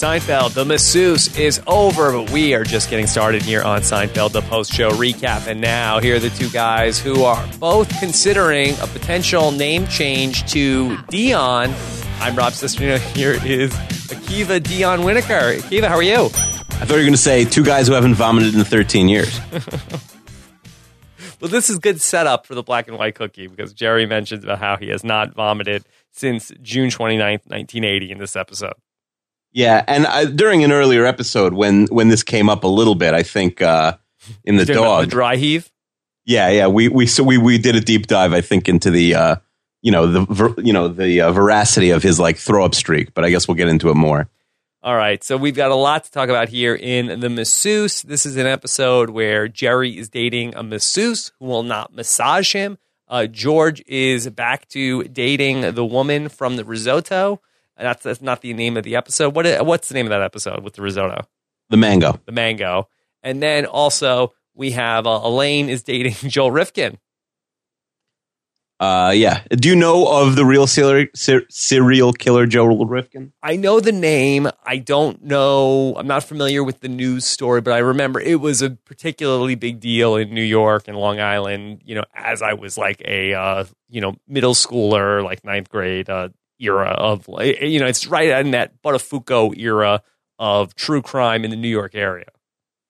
Seinfeld, the masseuse is over, but we are just getting started here on Seinfeld, the post show recap. And now, here are the two guys who are both considering a potential name change to Dion. I'm Rob Cesternino. Here is Akiva Dion Winokur. Akiva, how are you? I thought you were going to say two guys who haven't vomited in 13 years. well, this is good setup for the black and white cookie because Jerry mentions about how he has not vomited since June 29th, 1980 in this episode. Yeah, and I, during an earlier episode when when this came up a little bit, I think uh, in the dog the dry heave. Yeah, yeah, we we so we we did a deep dive, I think, into the uh, you know the ver, you know the uh, veracity of his like throw up streak, but I guess we'll get into it more. All right, so we've got a lot to talk about here in the masseuse. This is an episode where Jerry is dating a masseuse who will not massage him. Uh, George is back to dating the woman from the risotto. That's, that's not the name of the episode. What what's the name of that episode with the risotto? The mango. The mango. And then also we have uh, Elaine is dating Joel Rifkin. Uh, yeah. Do you know of the real serial, serial killer Joel Rifkin? I know the name. I don't know. I'm not familiar with the news story, but I remember it was a particularly big deal in New York and Long Island. You know, as I was like a uh, you know middle schooler, like ninth grade, uh, era of you know it's right in that Buttafuoco era of true crime in the New York area.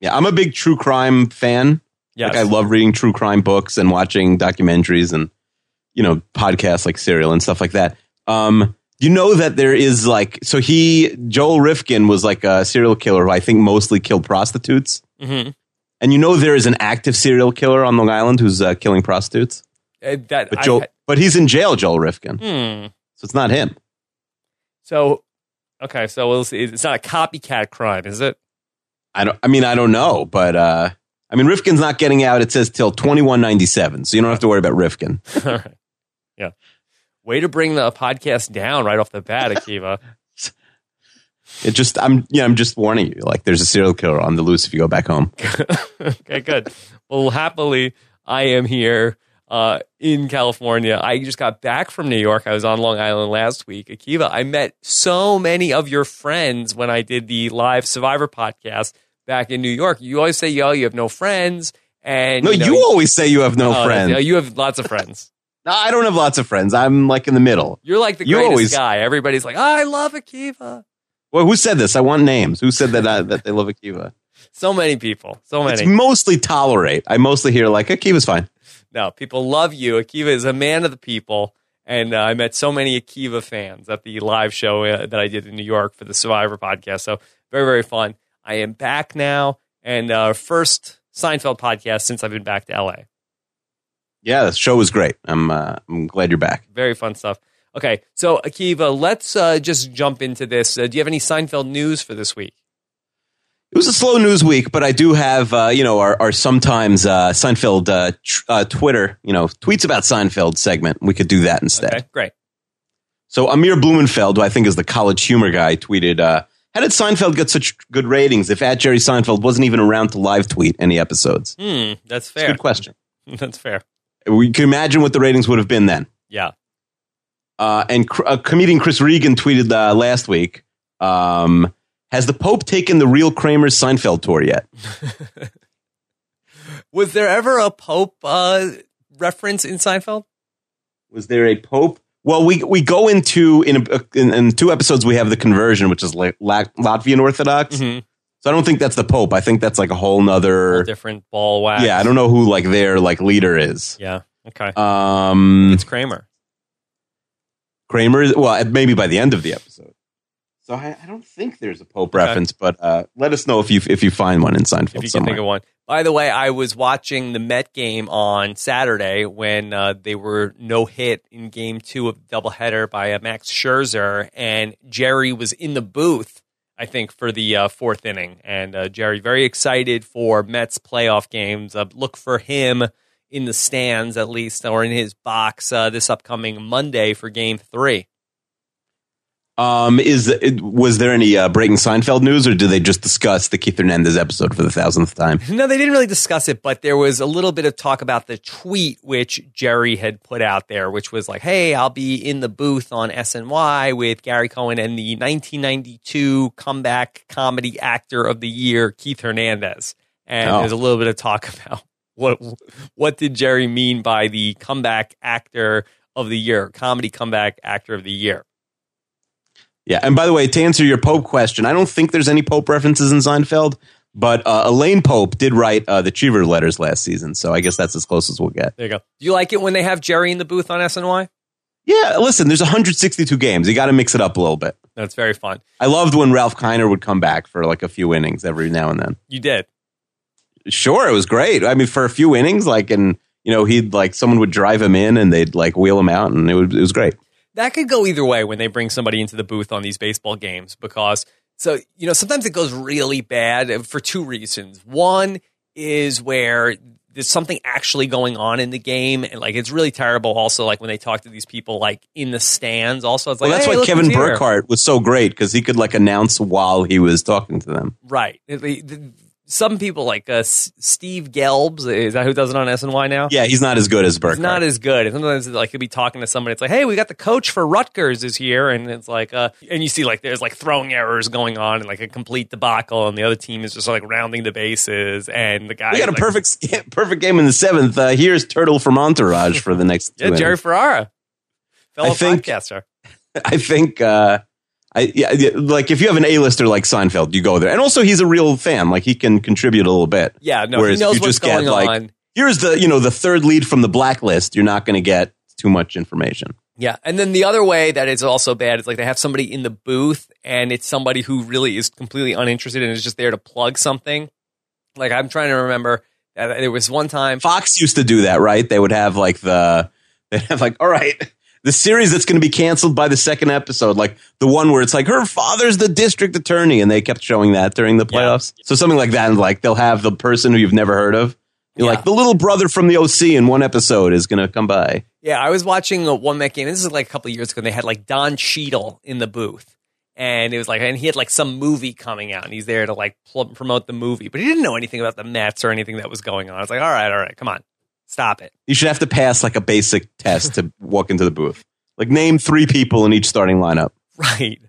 Yeah, I'm a big true crime fan. Yes. Like I love reading true crime books and watching documentaries and you know podcasts like Serial and stuff like that. Um, you know that there is like so he Joel Rifkin was like a serial killer who I think mostly killed prostitutes. Mm-hmm. And you know there is an active serial killer on Long Island who's uh, killing prostitutes. Uh, that but, Joel, but he's in jail, Joel Rifkin. Hmm. So it's not him. So, okay, so we'll see. It's not a copycat crime, is it? I don't. I mean, I don't know, but uh, I mean, Rifkin's not getting out. It says till twenty one ninety seven, so you don't have to worry about Rifkin. All right. Yeah. Way to bring the podcast down right off the bat, Akiva. it just, I'm, yeah, I'm just warning you. Like, there's a serial killer on the loose if you go back home. okay, good. Well, happily, I am here uh, in California. I just got back from New York. I was on Long Island last week. Akiva, I met so many of your friends when I did the live Survivor podcast back in New York. You always say, yo, you have no friends. And no, you, know, you always say you have no uh, friends. You have lots of friends. no, I don't have lots of friends. I'm like in the middle. You're like the you greatest always, guy. Everybody's like, oh, I love Akiva. Well, who said this? I want names. Who said that uh, that they love Akiva? So many people. So many. It's mostly tolerate. I mostly hear like Akiva's fine. No, people love you. Akiva is a man of the people. And uh, I met so many Akiva fans at the live show uh, that I did in New York for the Survivor podcast. So very, very fun. I am back now and uh, first Seinfeld podcast since I've been back to LA. Yeah, the show was great. I'm uh, I'm glad you're back. Very fun stuff. Okay, so Akiva, let's uh, just jump into this. Uh, do you have any Seinfeld news for this week? It was a slow news week, but I do have, uh, you know, our, our sometimes uh, Seinfeld uh, tr- uh, Twitter, you know, tweets about Seinfeld segment. We could do that instead. Okay, great. So Amir Blumenfeld, who I think is the college humor guy, tweeted, uh, "How did Seinfeld get such good ratings if at Jerry Seinfeld wasn't even around to live tweet any episodes?" Hmm, that's fair. good question. that's fair. We can imagine what the ratings would have been then. Yeah. Uh, and cr- comedian Chris Regan tweeted last week. Um, has the Pope taken the real Kramer's Seinfeld tour yet? Was there ever a Pope uh, reference in Seinfeld? Was there a Pope? Well, we we go into in, a, in, in two episodes we have the conversion, which is like Latvian Orthodox. Mm-hmm. So I don't think that's the Pope. I think that's like a whole nother whole different ball wax. Yeah, I don't know who like their like leader is. Yeah. Okay. Um, it's Kramer. Kramer. Well, maybe by the end of the episode. So I, I don't think there's a Pope okay. reference, but uh, let us know if you if you find one in Seinfeld. If you somewhere. can think of one. By the way, I was watching the Met game on Saturday when uh, they were no hit in Game Two of doubleheader by uh, Max Scherzer, and Jerry was in the booth. I think for the uh, fourth inning, and uh, Jerry very excited for Mets playoff games. Uh, look for him in the stands at least, or in his box uh, this upcoming Monday for Game Three. Um, is it, was there any uh, breaking Seinfeld news, or did they just discuss the Keith Hernandez episode for the thousandth time? No, they didn't really discuss it, but there was a little bit of talk about the tweet which Jerry had put out there, which was like, "Hey, I'll be in the booth on SNY with Gary Cohen and the 1992 comeback comedy actor of the year, Keith Hernandez." And oh. there's a little bit of talk about what what did Jerry mean by the comeback actor of the year, comedy comeback actor of the year. Yeah, and by the way, to answer your Pope question, I don't think there's any Pope references in Seinfeld, but uh, Elaine Pope did write uh, the Cheever letters last season, so I guess that's as close as we'll get. There you go. Do you like it when they have Jerry in the booth on SNY? Yeah, listen, there's 162 games. You got to mix it up a little bit. That's very fun. I loved when Ralph Kiner would come back for like a few innings every now and then. You did. Sure, it was great. I mean, for a few innings, like, and you know, he'd like someone would drive him in and they'd like wheel him out, and it, it was great that could go either way when they bring somebody into the booth on these baseball games because so you know sometimes it goes really bad for two reasons. One is where there's something actually going on in the game and like it's really terrible also like when they talk to these people like in the stands also. It's like well, that's hey, why Kevin Burkhardt was so great because he could like announce while he was talking to them. Right some people like uh, Steve Gelbs is that who does it on SNY now? Yeah, he's not as good as Burke. He's not as good. And sometimes like he'll be talking to somebody. It's like, hey, we got the coach for Rutgers is here, and it's like, uh, and you see like there's like throwing errors going on and like a complete debacle, and the other team is just like rounding the bases, and the guy. We got a like, perfect perfect game in the seventh. Uh, here's Turtle from Entourage for the next. yeah, Jerry Ferrara, fellow I think, podcaster. I think. Uh, I yeah, like if you have an A-lister like Seinfeld, you go there, and also he's a real fan. Like he can contribute a little bit. Yeah, no, Whereas he knows you what's just going get, like, on. Here's the you know the third lead from the blacklist. You're not going to get too much information. Yeah, and then the other way that is also bad is like they have somebody in the booth, and it's somebody who really is completely uninterested and is just there to plug something. Like I'm trying to remember, there was one time Fox used to do that, right? They would have like the they'd have like, all right the series that's going to be canceled by the second episode, like the one where it's like her father's the district attorney, and they kept showing that during the playoffs. Yeah. So something like that, and like they'll have the person who you've never heard of. You're yeah. like the little brother from the OC in one episode is going to come by. Yeah, I was watching a one Met game. This is like a couple years ago. And they had like Don Cheadle in the booth, and it was like, and he had like some movie coming out, and he's there to like pl- promote the movie, but he didn't know anything about the Mets or anything that was going on. I was like, all right, all right, come on. Stop it. You should have to pass like a basic test to walk into the booth. Like name three people in each starting lineup. Right.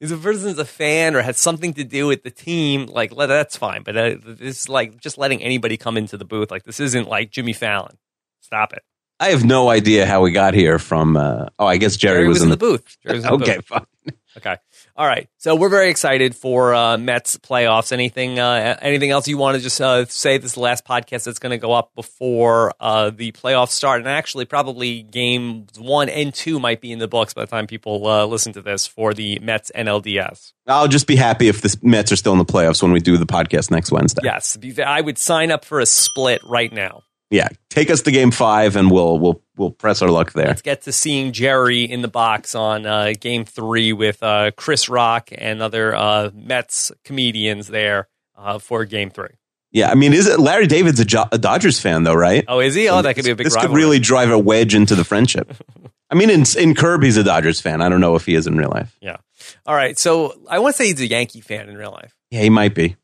If a person's a fan or has something to do with the team, like that's fine. But uh, this is like just letting anybody come into the booth. Like this isn't like Jimmy Fallon. Stop it. I have no idea how we got here from. Uh, oh, I guess Jerry, Jerry was, in the, the booth. Was in okay, booth. fine. Okay. All right. So we're very excited for uh, Mets playoffs. Anything uh, anything else you want to just uh, say? This is the last podcast that's going to go up before uh, the playoffs start, and actually probably games one and two might be in the books by the time people uh, listen to this for the Mets NLDS. I'll just be happy if the Mets are still in the playoffs when we do the podcast next Wednesday. Yes, I would sign up for a split right now yeah, take us to game five, and we'll we'll we'll press our luck there. Let's get to seeing Jerry in the box on uh, game three with uh, Chris Rock and other uh, Mets comedians there uh, for game three. Yeah, I mean, is it Larry David's a, jo- a, Dodgers fan though, right? Oh, is he? Oh, that could be a big. This rivalry. could really drive a wedge into the friendship. I mean, in in Curb, he's a Dodgers fan. I don't know if he is in real life. Yeah. All right. So I want to say he's a Yankee fan in real life. Yeah, he might be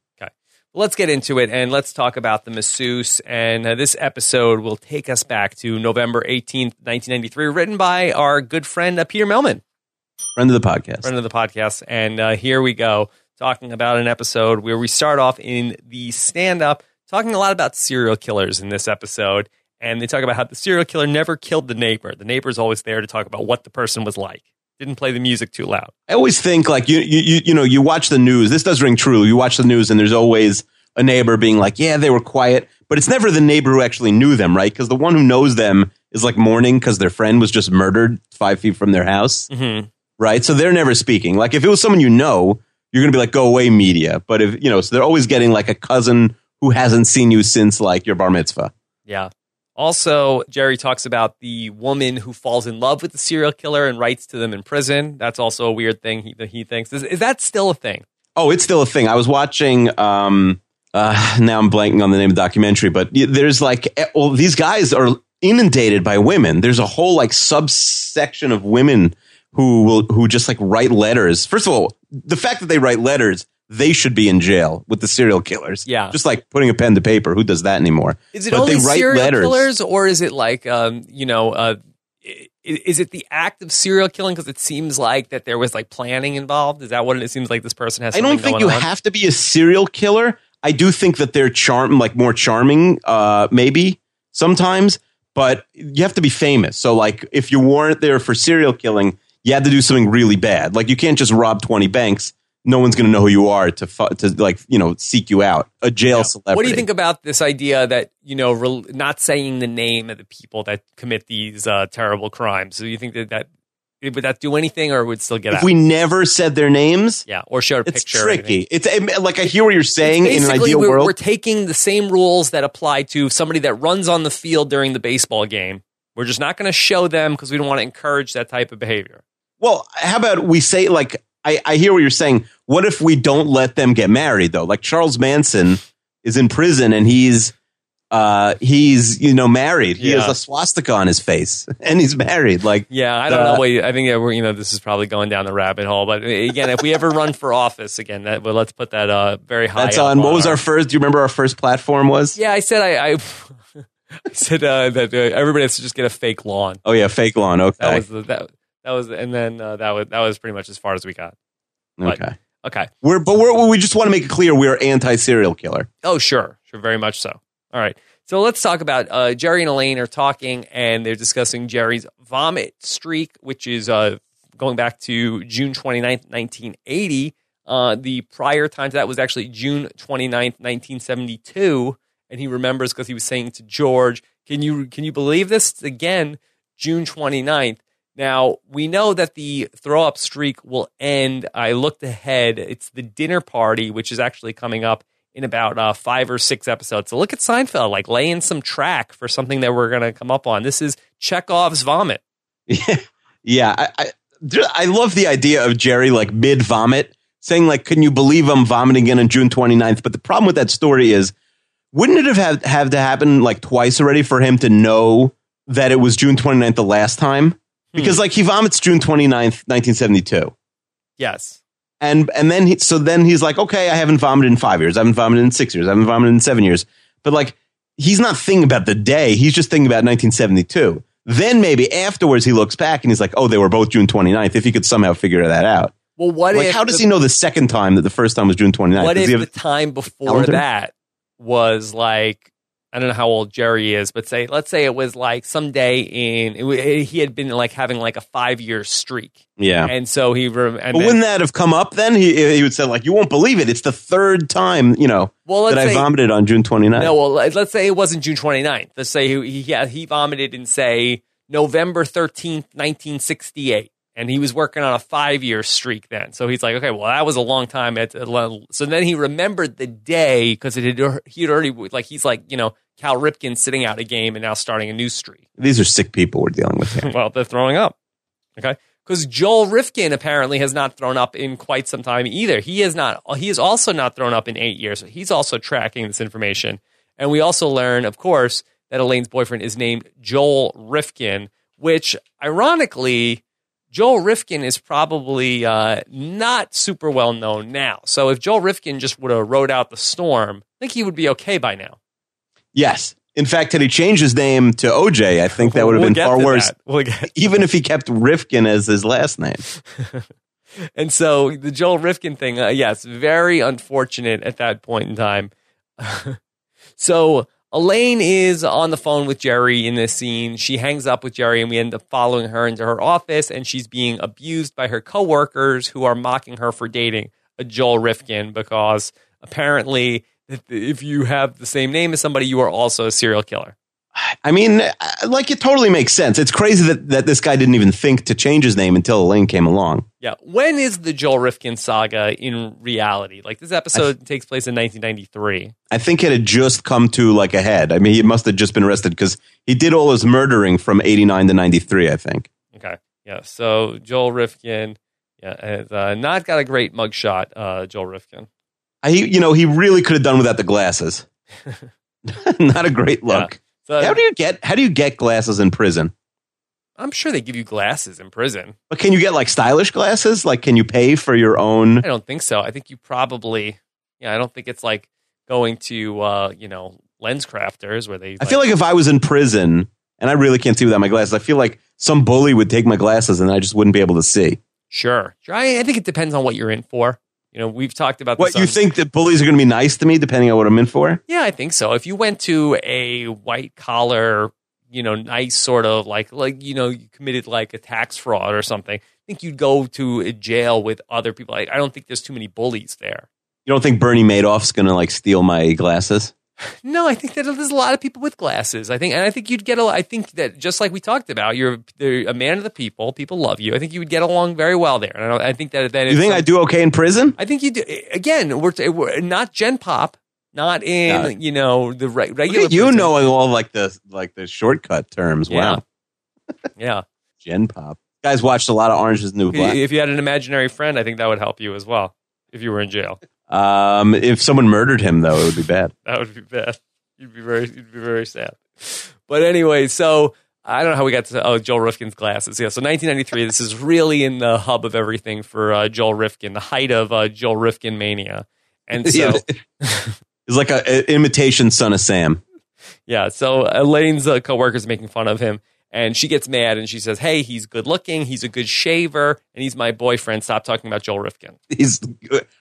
let's get into it and let's talk about the masseuse. And uh, this episode will take us back to November 18th, 1993, written by our good friend uh, Peter Mehlman. Friend of the podcast. Friend of the podcast. And uh, here we go, talking about an episode where we start off in the stand up, talking a lot about serial killers in this episode. And they talk about how the serial killer never killed the neighbor. The neighbor's always there to talk about what the person was like didn't play the music too loud. I always think like you you you know you watch the news. This does ring true. You watch the news and there's always a neighbor being like, "Yeah, they were quiet," but it's never the neighbor who actually knew them, right? Because the one who knows them is like mourning because their friend was just murdered five feet from their house, mm-hmm. right? So they're never speaking. Like if it was someone you know, you're gonna be like, "Go away, media." But if you know, so they're always getting like a cousin who hasn't seen you since like your bar mitzvah. Yeah. Also, Jerry talks about the woman who falls in love with the serial killer and writes to them in prison. That's also a weird thing he, that he thinks. Is, is that still a thing? Oh, it's still a thing. I was watching. Um, uh, now I'm blanking on the name of the documentary, but there's like, eh, well, these guys are inundated by women. There's a whole like subsection of women who will who just like write letters. First of all, the fact that they write letters, they should be in jail with the serial killers. Yeah, just like putting a pen to paper. Who does that anymore? Is it but only serial letters. killers, or is it like um, you know? Uh, is it the act of serial killing because it seems like that there was like planning involved is that what it seems like this person has i don't think you on? have to be a serial killer i do think that they're charm like more charming uh maybe sometimes but you have to be famous so like if you weren't there for serial killing you had to do something really bad. Like you can't just rob 20 banks. No one's going to know who you are to to like you know seek you out. A jail yeah. celebrity. What do you think about this idea that you know re- not saying the name of the people that commit these uh, terrible crimes? So you think that that would that do anything, or would still get if out? we never said their names? Yeah, or showed a it's picture. It's tricky. It's like I hear what you're saying in an ideal we're, world. We're taking the same rules that apply to somebody that runs on the field during the baseball game. We're just not going to show them because we don't want to encourage that type of behavior. Well, how about we say like I, I hear what you're saying. What if we don't let them get married though? Like Charles Manson is in prison and he's uh he's you know married. He yeah. has a swastika on his face and he's married. Like yeah, I don't uh, know. What, I think we're you know this is probably going down the rabbit hole. But again, if we ever run for office again, that well, let's put that uh very high. That's on. What was our first? Do you remember our first platform was? Yeah, I said I. I I said uh, that uh, everybody has to just get a fake lawn. Oh yeah, fake lawn. Okay, that was the, that that was, and then uh, that was that was pretty much as far as we got. But, okay. Okay. We're but we're, we just want to make it clear we're anti serial killer. Oh sure, sure, very much so. All right. So let's talk about uh, Jerry and Elaine are talking, and they're discussing Jerry's vomit streak, which is uh, going back to June 29th, 1980. Uh, the prior time to that was actually June 29th, 1972. And he remembers because he was saying to George, Can you can you believe this? Again, June 29th. Now, we know that the throw up streak will end. I looked ahead. It's the dinner party, which is actually coming up in about uh, five or six episodes. So look at Seinfeld, like laying some track for something that we're going to come up on. This is Chekhov's vomit. Yeah. Yeah. I, I, I love the idea of Jerry like mid vomit saying like, can you believe I'm vomiting again on June 29th? But the problem with that story is, wouldn't it have had, have to happen like twice already for him to know that it was June 29th the last time? Because hmm. like he vomits June 29th, 1972. Yes. And and then he, so then he's like, okay, I haven't vomited in five years. I haven't vomited in six years. I haven't vomited in seven years. But like, he's not thinking about the day. He's just thinking about 1972. Then maybe afterwards he looks back and he's like, oh, they were both June 29th. If he could somehow figure that out. Well, what like, how does the, he know the second time that the first time was June 29th? What does if the time before calendar? that was like I don't know how old Jerry is, but say let's say it was like someday in it, he had been like having like a five year streak. Yeah, and so he. Rem- and but wouldn't that have come up then? He he would say like, "You won't believe it. It's the third time you know well, that I vomited on June 29th. No, well, let's say it wasn't June 29th. Let's say he he, yeah, he vomited in say November 13th, 1968 and he was working on a five year streak then. So he's like, okay, well, that was a long time. At so then he remembered the day because it had he'd already like he's like you know Cal Ripken sitting out a game and now starting a new streak. These are sick people we're dealing with here. well, they're throwing up. Okay. Because Joel Rifkin apparently has not thrown up in quite some time either. He is not. He is also not thrown up in eight years. He's also tracking this information, and we also learn, of course, that Elaine's boyfriend is named Joel Rifkin, which ironically Joel Rifkin is probably uh, not super well known now. So if Joel Rifkin just would have rode out the storm, I think he would be okay by now. Yes. In fact, had he changed his name to OJ, I think that would have we'll been far worse. We'll even if he kept Rifkin as his last name. and so the Joel Rifkin thing, uh, yes, very unfortunate at that point in time. so Elaine is on the phone with Jerry in this scene. She hangs up with Jerry, and we end up following her into her office, and she's being abused by her coworkers who are mocking her for dating a Joel Rifkin because apparently, if you have the same name as somebody, you are also a serial killer. I mean, uh, like it totally makes sense. It's crazy that, that this guy didn't even think to change his name until Elaine came along. Yeah. When is the Joel Rifkin saga in reality? Like this episode th- takes place in 1993. I think it had just come to like a head. I mean, he must have just been arrested because he did all his murdering from 89 to 93, I think. Okay. Yeah. So Joel Rifkin, yeah, has uh, not got a great mugshot, uh, Joel Rifkin. I, you know, he really could have done without the glasses. not a great look. Yeah. So, how do you get how do you get glasses in prison? I'm sure they give you glasses in prison. But can you get like stylish glasses? Like, can you pay for your own? I don't think so. I think you probably, yeah, I don't think it's like going to, uh, you know, lens crafters where they. I like, feel like if I was in prison and I really can't see without my glasses, I feel like some bully would take my glasses and I just wouldn't be able to see. Sure. I, I think it depends on what you're in for. You know, we've talked about what you think that bullies are going to be nice to me depending on what I'm in for. Yeah, I think so. If you went to a white collar, you know, nice sort of like like you know, you committed like a tax fraud or something, I think you'd go to a jail with other people. I, I don't think there's too many bullies there. You don't think Bernie Madoff's going to like steal my glasses? No, I think that there's a lot of people with glasses. I think, and I think you'd get a. I think that just like we talked about, you're, you're a man of the people. People love you. I think you would get along very well there. And I, I think that then you think I do okay in prison. I think you do. Again, we're, we're not Gen Pop, not in you know the re- regular. you knowing all like the like the shortcut terms. Yeah. Wow. yeah. Gen Pop. guys watched a lot of Orange Is New Black. If you had an imaginary friend, I think that would help you as well. If you were in jail. Um, if someone murdered him, though, it would be bad. that would be bad. You'd be very, you'd be very sad. But anyway, so I don't know how we got to oh Joel Rifkin's glasses. Yeah, so 1993. this is really in the hub of everything for uh, Joel Rifkin, the height of uh, Joel Rifkin mania. And so it's like an imitation son of Sam. Yeah. So Elaine's uh, coworkers making fun of him, and she gets mad and she says, Hey, he's good looking. He's a good shaver. And he's my boyfriend. Stop talking about Joel Rifkin. He's,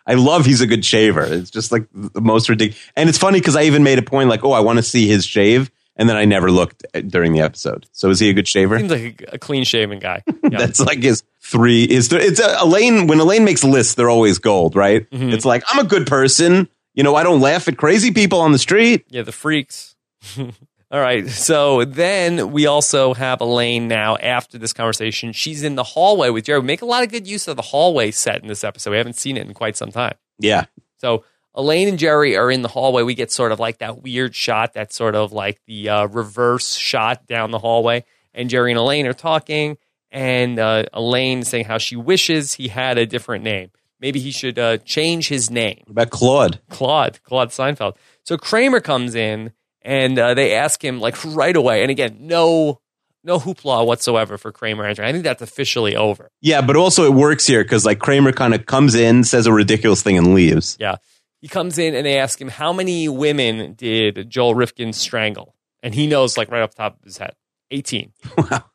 I love he's a good shaver. It's just like the most ridiculous. And it's funny because I even made a point like, Oh, I want to see his shave. And then I never looked during the episode. So is he a good shaver? Seems like a, a clean shaven guy. Yeah. That's like his three. Is it's a, Elaine when Elaine makes lists, they're always gold, right? Mm-hmm. It's like I'm a good person. You know, I don't laugh at crazy people on the street. Yeah, the freaks. All right. So then we also have Elaine now after this conversation. She's in the hallway with Jerry. We make a lot of good use of the hallway set in this episode. We haven't seen it in quite some time. Yeah. So Elaine and Jerry are in the hallway. We get sort of like that weird shot, that sort of like the uh, reverse shot down the hallway. And Jerry and Elaine are talking, and uh, Elaine saying how she wishes he had a different name. Maybe he should uh, change his name. What about Claude? Claude, Claude Seinfeld. So Kramer comes in and uh, they ask him like right away. And again, no no hoopla whatsoever for Kramer entering. I think that's officially over. Yeah, but also it works here because like Kramer kind of comes in, says a ridiculous thing, and leaves. Yeah, he comes in and they ask him how many women did Joel Rifkin strangle, and he knows like right off the top of his head, eighteen. Wow.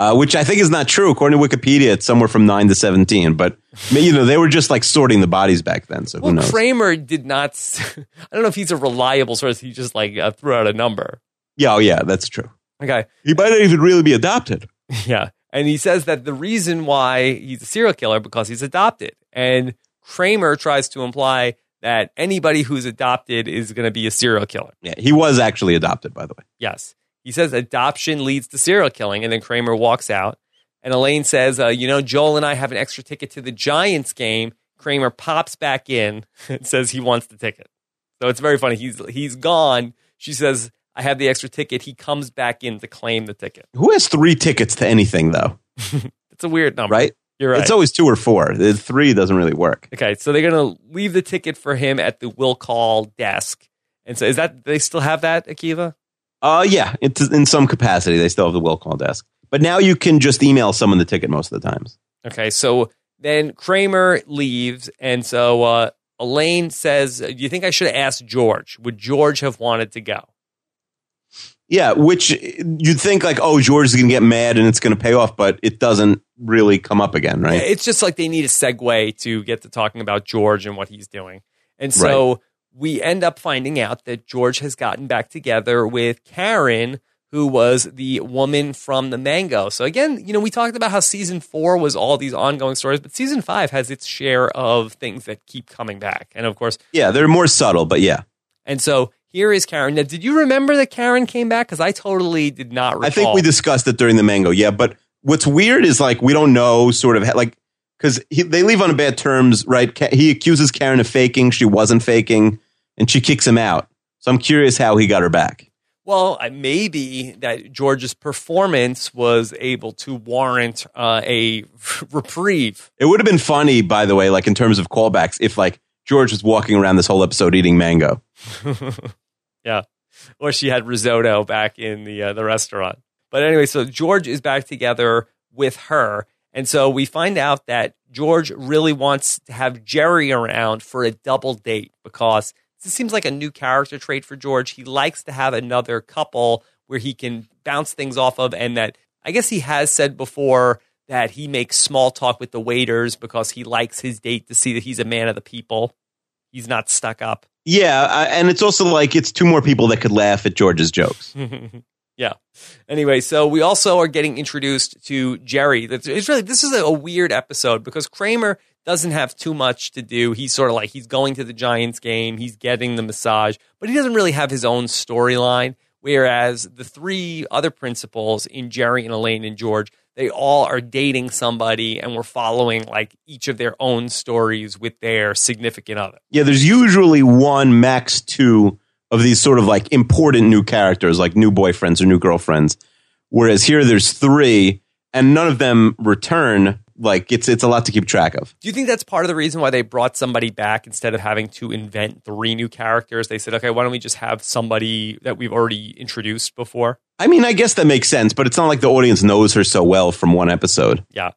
Uh, which I think is not true. According to Wikipedia, it's somewhere from nine to seventeen. But you know, they were just like sorting the bodies back then. So well, who knows? Kramer did not. I don't know if he's a reliable source. He just like uh, threw out a number. Yeah, oh yeah, that's true. Okay, he might not even really be adopted. Yeah, and he says that the reason why he's a serial killer because he's adopted, and Kramer tries to imply that anybody who's adopted is going to be a serial killer. Yeah, he was actually adopted, by the way. Yes. He says adoption leads to serial killing, and then Kramer walks out. And Elaine says, uh, "You know, Joel and I have an extra ticket to the Giants game." Kramer pops back in and says he wants the ticket. So it's very funny. He's he's gone. She says, "I have the extra ticket." He comes back in to claim the ticket. Who has three tickets to anything, though? it's a weird number, right? You're right. It's always two or four. The three doesn't really work. Okay, so they're gonna leave the ticket for him at the will call desk. And so, is that they still have that, Akiva? Uh, yeah, it's in some capacity. They still have the will call desk. But now you can just email someone the ticket most of the times. Okay, so then Kramer leaves, and so uh, Elaine says, "Do you think I should have asked George? Would George have wanted to go?" Yeah, which you'd think like, oh, George is going to get mad and it's going to pay off, but it doesn't really come up again, right? It's just like they need a segue to get to talking about George and what he's doing, and so. Right we end up finding out that George has gotten back together with Karen, who was the woman from the mango. So again, you know, we talked about how season four was all these ongoing stories, but season five has its share of things that keep coming back. And of course, yeah, they're more subtle, but yeah. And so here is Karen. Now, did you remember that Karen came back? Because I totally did not recall. I think we discussed it during the mango. Yeah, but what's weird is like we don't know sort of like because they leave on bad terms, right? He accuses Karen of faking. She wasn't faking, and she kicks him out. So I'm curious how he got her back. Well, maybe that George's performance was able to warrant uh, a reprieve. It would have been funny, by the way, like in terms of callbacks, if like George was walking around this whole episode eating mango. yeah, or she had risotto back in the uh, the restaurant. But anyway, so George is back together with her. And so we find out that George really wants to have Jerry around for a double date because this seems like a new character trait for George. He likes to have another couple where he can bounce things off of, and that I guess he has said before that he makes small talk with the waiters because he likes his date to see that he's a man of the people. He's not stuck up. Yeah, and it's also like it's two more people that could laugh at George's jokes. yeah. Anyway, so we also are getting introduced to Jerry. It's really this is a weird episode because Kramer doesn't have too much to do. He's sort of like he's going to the Giants game, he's getting the massage, but he doesn't really have his own storyline. Whereas the three other principals in Jerry and Elaine and George, they all are dating somebody and we're following like each of their own stories with their significant other. Yeah, there's usually one, max two of these sort of like important new characters, like new boyfriends or new girlfriends. Whereas here there's three and none of them return like it's it's a lot to keep track of. Do you think that's part of the reason why they brought somebody back instead of having to invent three new characters? They said, okay, why don't we just have somebody that we've already introduced before? I mean, I guess that makes sense, but it's not like the audience knows her so well from one episode. Yeah.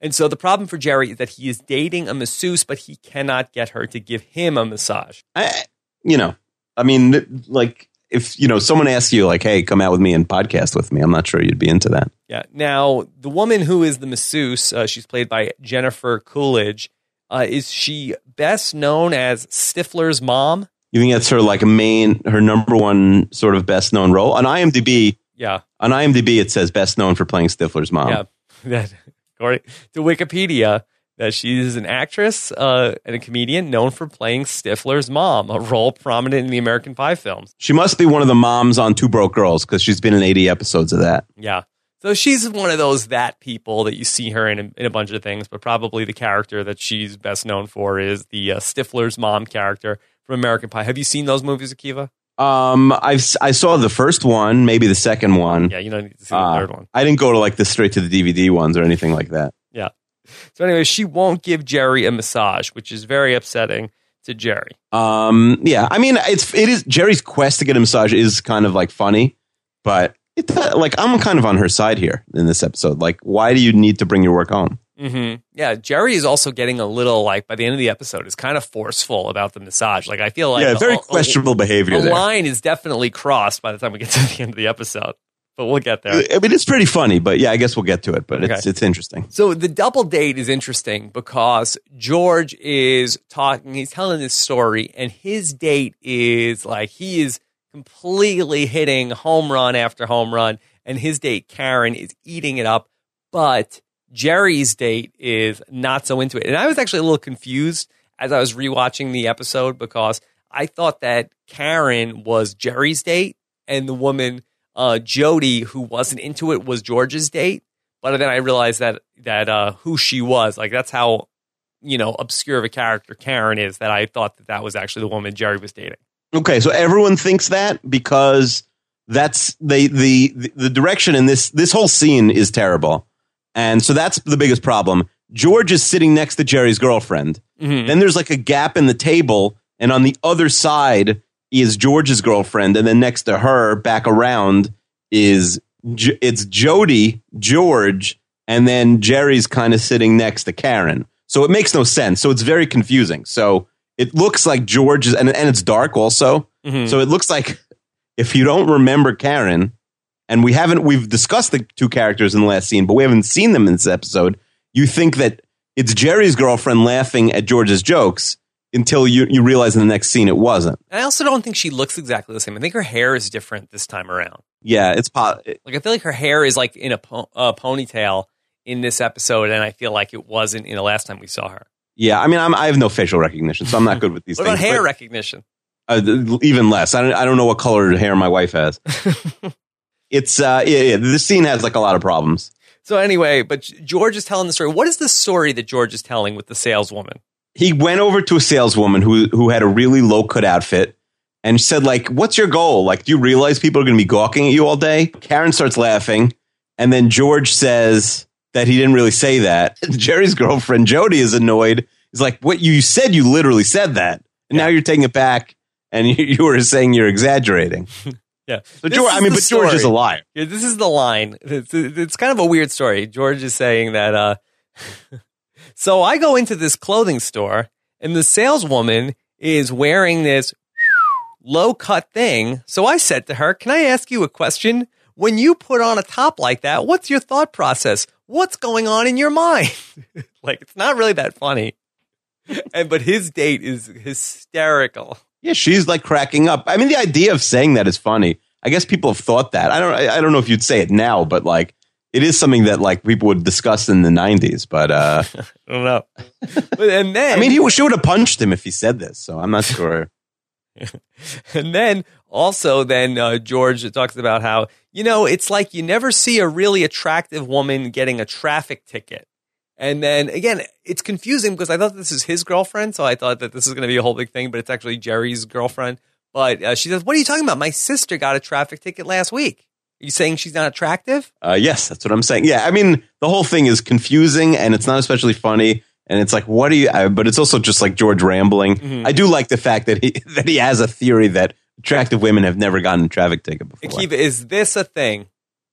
And so the problem for Jerry is that he is dating a masseuse, but he cannot get her to give him a massage. I, you know, I mean, like if you know someone asks you like, "Hey, come out with me and podcast with me," I'm not sure you'd be into that. Yeah. Now, the woman who is the masseuse, uh, she's played by Jennifer Coolidge. Uh, is she best known as Stifler's mom? You think that's her like main, her number one sort of best known role on IMDb? Yeah. On IMDb, it says best known for playing Stifler's mom. Yeah. According to Wikipedia, that she's an actress uh, and a comedian known for playing Stifler's mom, a role prominent in the American Pie films. She must be one of the moms on Two Broke Girls because she's been in 80 episodes of that. Yeah. So she's one of those that people that you see her in a, in a bunch of things, but probably the character that she's best known for is the uh, Stifler's mom character from American Pie. Have you seen those movies, Akiva? Um, I've I saw the first one, maybe the second one. Yeah, you don't need to see the uh, third one. I didn't go to like the straight to the DVD ones or anything like that. So anyway, she won't give Jerry a massage, which is very upsetting to Jerry. Um, yeah, I mean, it's it is Jerry's quest to get a massage is kind of like funny, but it, like I'm kind of on her side here in this episode. Like, why do you need to bring your work home? Mm-hmm. Yeah, Jerry is also getting a little like by the end of the episode is kind of forceful about the massage. Like I feel like yeah, very a, questionable behavior. The line is definitely crossed by the time we get to the end of the episode but we'll get there. I mean, it's pretty funny, but yeah, I guess we'll get to it. But okay. it's it's interesting. So the double date is interesting because George is talking. He's telling this story, and his date is like he is completely hitting home run after home run, and his date Karen is eating it up. But Jerry's date is not so into it, and I was actually a little confused as I was rewatching the episode because I thought that Karen was Jerry's date, and the woman uh, Jody, who wasn't into it, was George's date. But then I realized that that uh, who she was, like that's how you know obscure of a character Karen is. That I thought that that was actually the woman Jerry was dating. Okay, so everyone thinks that because that's the the the direction in this this whole scene is terrible, and so that's the biggest problem. George is sitting next to Jerry's girlfriend. Mm-hmm. Then there's like a gap in the table, and on the other side is George's girlfriend, and then next to her, back around, is it's Jody, George, and then Jerry's kind of sitting next to Karen. So it makes no sense. So it's very confusing. So it looks like George is, and, and it's dark also. Mm-hmm. So it looks like if you don't remember Karen, and we haven't, we've discussed the two characters in the last scene, but we haven't seen them in this episode. You think that it's Jerry's girlfriend laughing at George's jokes, until you, you realize in the next scene it wasn't. I also don't think she looks exactly the same. I think her hair is different this time around. Yeah, it's po- like I feel like her hair is like in a, po- a ponytail in this episode, and I feel like it wasn't in the last time we saw her. Yeah, I mean, I'm, i have no facial recognition, so I'm not good with these. what things, about hair recognition? Uh, even less. I don't, I don't know what color hair my wife has. it's uh, yeah, yeah. This scene has like a lot of problems. So anyway, but George is telling the story. What is the story that George is telling with the saleswoman? He went over to a saleswoman who who had a really low cut outfit and said like what's your goal like do you realize people are going to be gawking at you all day karen starts laughing and then george says that he didn't really say that jerry's girlfriend jody is annoyed he's like what you said you literally said that and yeah. now you're taking it back and you, you were saying you're exaggerating Yeah. So George, I mean, but story. George is a liar. Yeah, this is the line. It's, it's kind of a weird story. George is saying that, uh, so I go into this clothing store and the saleswoman is wearing this low cut thing. So I said to her, Can I ask you a question? When you put on a top like that, what's your thought process? What's going on in your mind? like, it's not really that funny. and, but his date is hysterical. Yeah, she's like cracking up. I mean, the idea of saying that is funny. I guess people have thought that. I don't. I don't know if you'd say it now, but like, it is something that like people would discuss in the '90s. But uh, I don't know. But, and then, I mean, he she would have punched him if he said this. So I'm not sure. and then also, then uh, George talks about how you know it's like you never see a really attractive woman getting a traffic ticket. And then again, it's confusing because I thought this is his girlfriend, so I thought that this is going to be a whole big thing, but it's actually Jerry's girlfriend. But uh, she says, "What are you talking about? My sister got a traffic ticket last week. Are you saying she's not attractive?" Uh, yes, that's what I'm saying. Yeah, I mean, the whole thing is confusing, and it's not especially funny. And it's like, what do you? Uh, but it's also just like George rambling. Mm-hmm. I do like the fact that he that he has a theory that attractive women have never gotten a traffic ticket before. Akiva, is this a thing?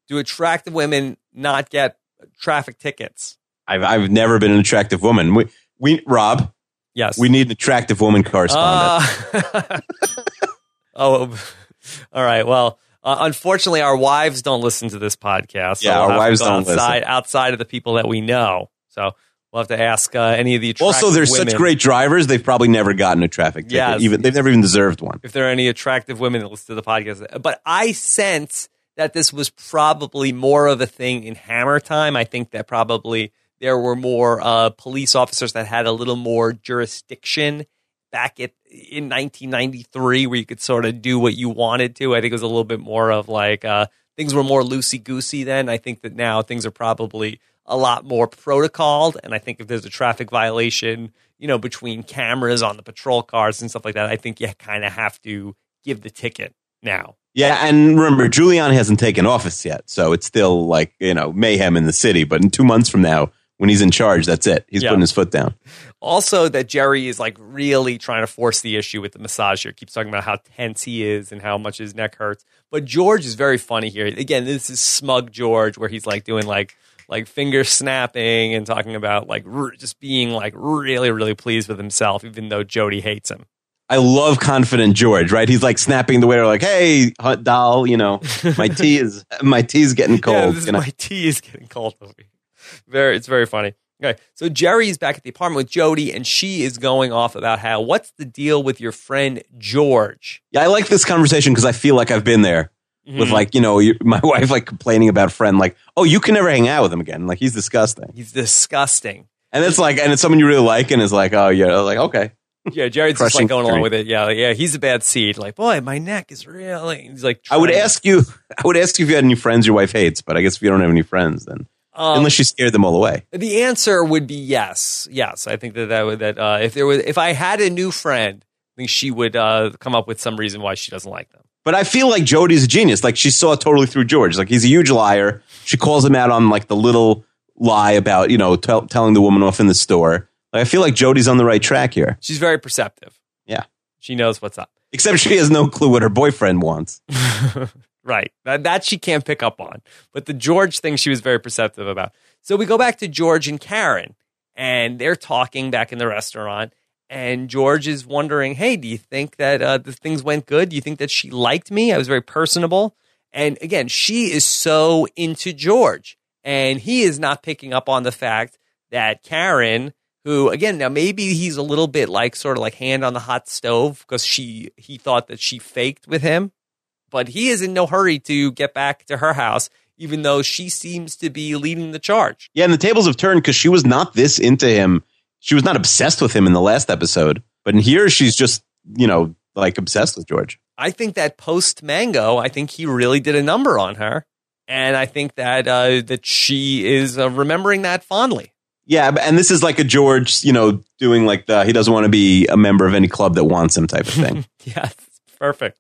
Do attractive women not get traffic tickets? I've I've never been an attractive woman. We we Rob. Yes. We need an attractive woman correspondent. Uh, oh, all right. Well, uh, unfortunately, our wives don't listen to this podcast. So yeah, we'll our wives don't outside, listen. Outside of the people that we know. So we'll have to ask uh, any of the Also, they're women. such great drivers. They've probably never gotten a traffic ticket. Yes. Even they've never even deserved one. If there are any attractive women that listen to the podcast, but I sense that this was probably more of a thing in Hammer time. I think that probably there were more uh, police officers that had a little more jurisdiction back at in 1993 where you could sort of do what you wanted to. I think it was a little bit more of like uh, things were more loosey goosey then. I think that now things are probably a lot more protocoled. And I think if there's a traffic violation, you know, between cameras on the patrol cars and stuff like that, I think you kind of have to give the ticket now. Yeah, and remember, Giuliani hasn't taken office yet, so it's still like you know mayhem in the city. But in two months from now, when he's in charge, that's it. He's yeah. putting his foot down. Also, that Jerry is like really trying to force the issue with the massage here. Keeps talking about how tense he is and how much his neck hurts. But George is very funny here. Again, this is smug George, where he's like doing like like finger snapping and talking about like r- just being like really really pleased with himself, even though Jody hates him. I love confident George, right? He's like snapping the waiter, like, "Hey, doll, you know, my tea is my tea is getting cold. yeah, my tea is getting cold." very, it's very funny. Okay, so Jerry's back at the apartment with Jody, and she is going off about how what's the deal with your friend George? Yeah, I like this conversation because I feel like I've been there mm-hmm. with like you know my wife like complaining about a friend like, oh, you can never hang out with him again. Like he's disgusting. He's disgusting. And it's like, and it's someone you really like, and it's like, oh yeah, like okay. Yeah, Jerry's just like going along with it. Yeah, yeah, he's a bad seed. Like, boy, my neck is really. He's like. I would ask you. I would ask you if you had any friends your wife hates, but I guess if you don't have any friends, then um, Unless she scared them all away. The answer would be yes. Yes, I think that that would that uh, if there was if I had a new friend, I think she would uh, come up with some reason why she doesn't like them. But I feel like Jody's a genius. Like she saw totally through George. Like he's a huge liar. She calls him out on like the little lie about you know t- telling the woman off in the store. Like, I feel like Jody's on the right track here. She's very perceptive. Yeah, she knows what's up. Except she has no clue what her boyfriend wants. Right. That, that she can't pick up on. But the George thing she was very perceptive about. So we go back to George and Karen, and they're talking back in the restaurant. And George is wondering, hey, do you think that uh, the things went good? Do you think that she liked me? I was very personable. And again, she is so into George. And he is not picking up on the fact that Karen, who again, now maybe he's a little bit like sort of like hand on the hot stove because she he thought that she faked with him but he is in no hurry to get back to her house, even though she seems to be leading the charge. Yeah, and the tables have turned because she was not this into him. She was not obsessed with him in the last episode, but in here she's just, you know, like obsessed with George. I think that post Mango, I think he really did a number on her, and I think that uh, that she is uh, remembering that fondly. Yeah, and this is like a George, you know, doing like the he doesn't want to be a member of any club that wants him type of thing. yes, perfect.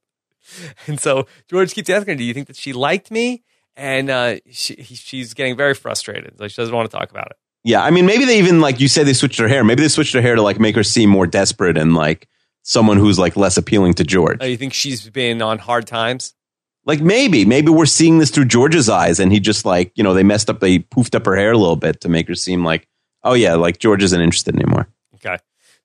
And so George keeps asking her, "Do you think that she liked me?" And uh, she, she's getting very frustrated. Like she doesn't want to talk about it. Yeah, I mean, maybe they even like you say they switched her hair. Maybe they switched her hair to like make her seem more desperate and like someone who's like less appealing to George. Oh, you think she's been on hard times? Like maybe, maybe we're seeing this through George's eyes, and he just like you know they messed up, they poofed up her hair a little bit to make her seem like, oh yeah, like George isn't interested anymore. Okay.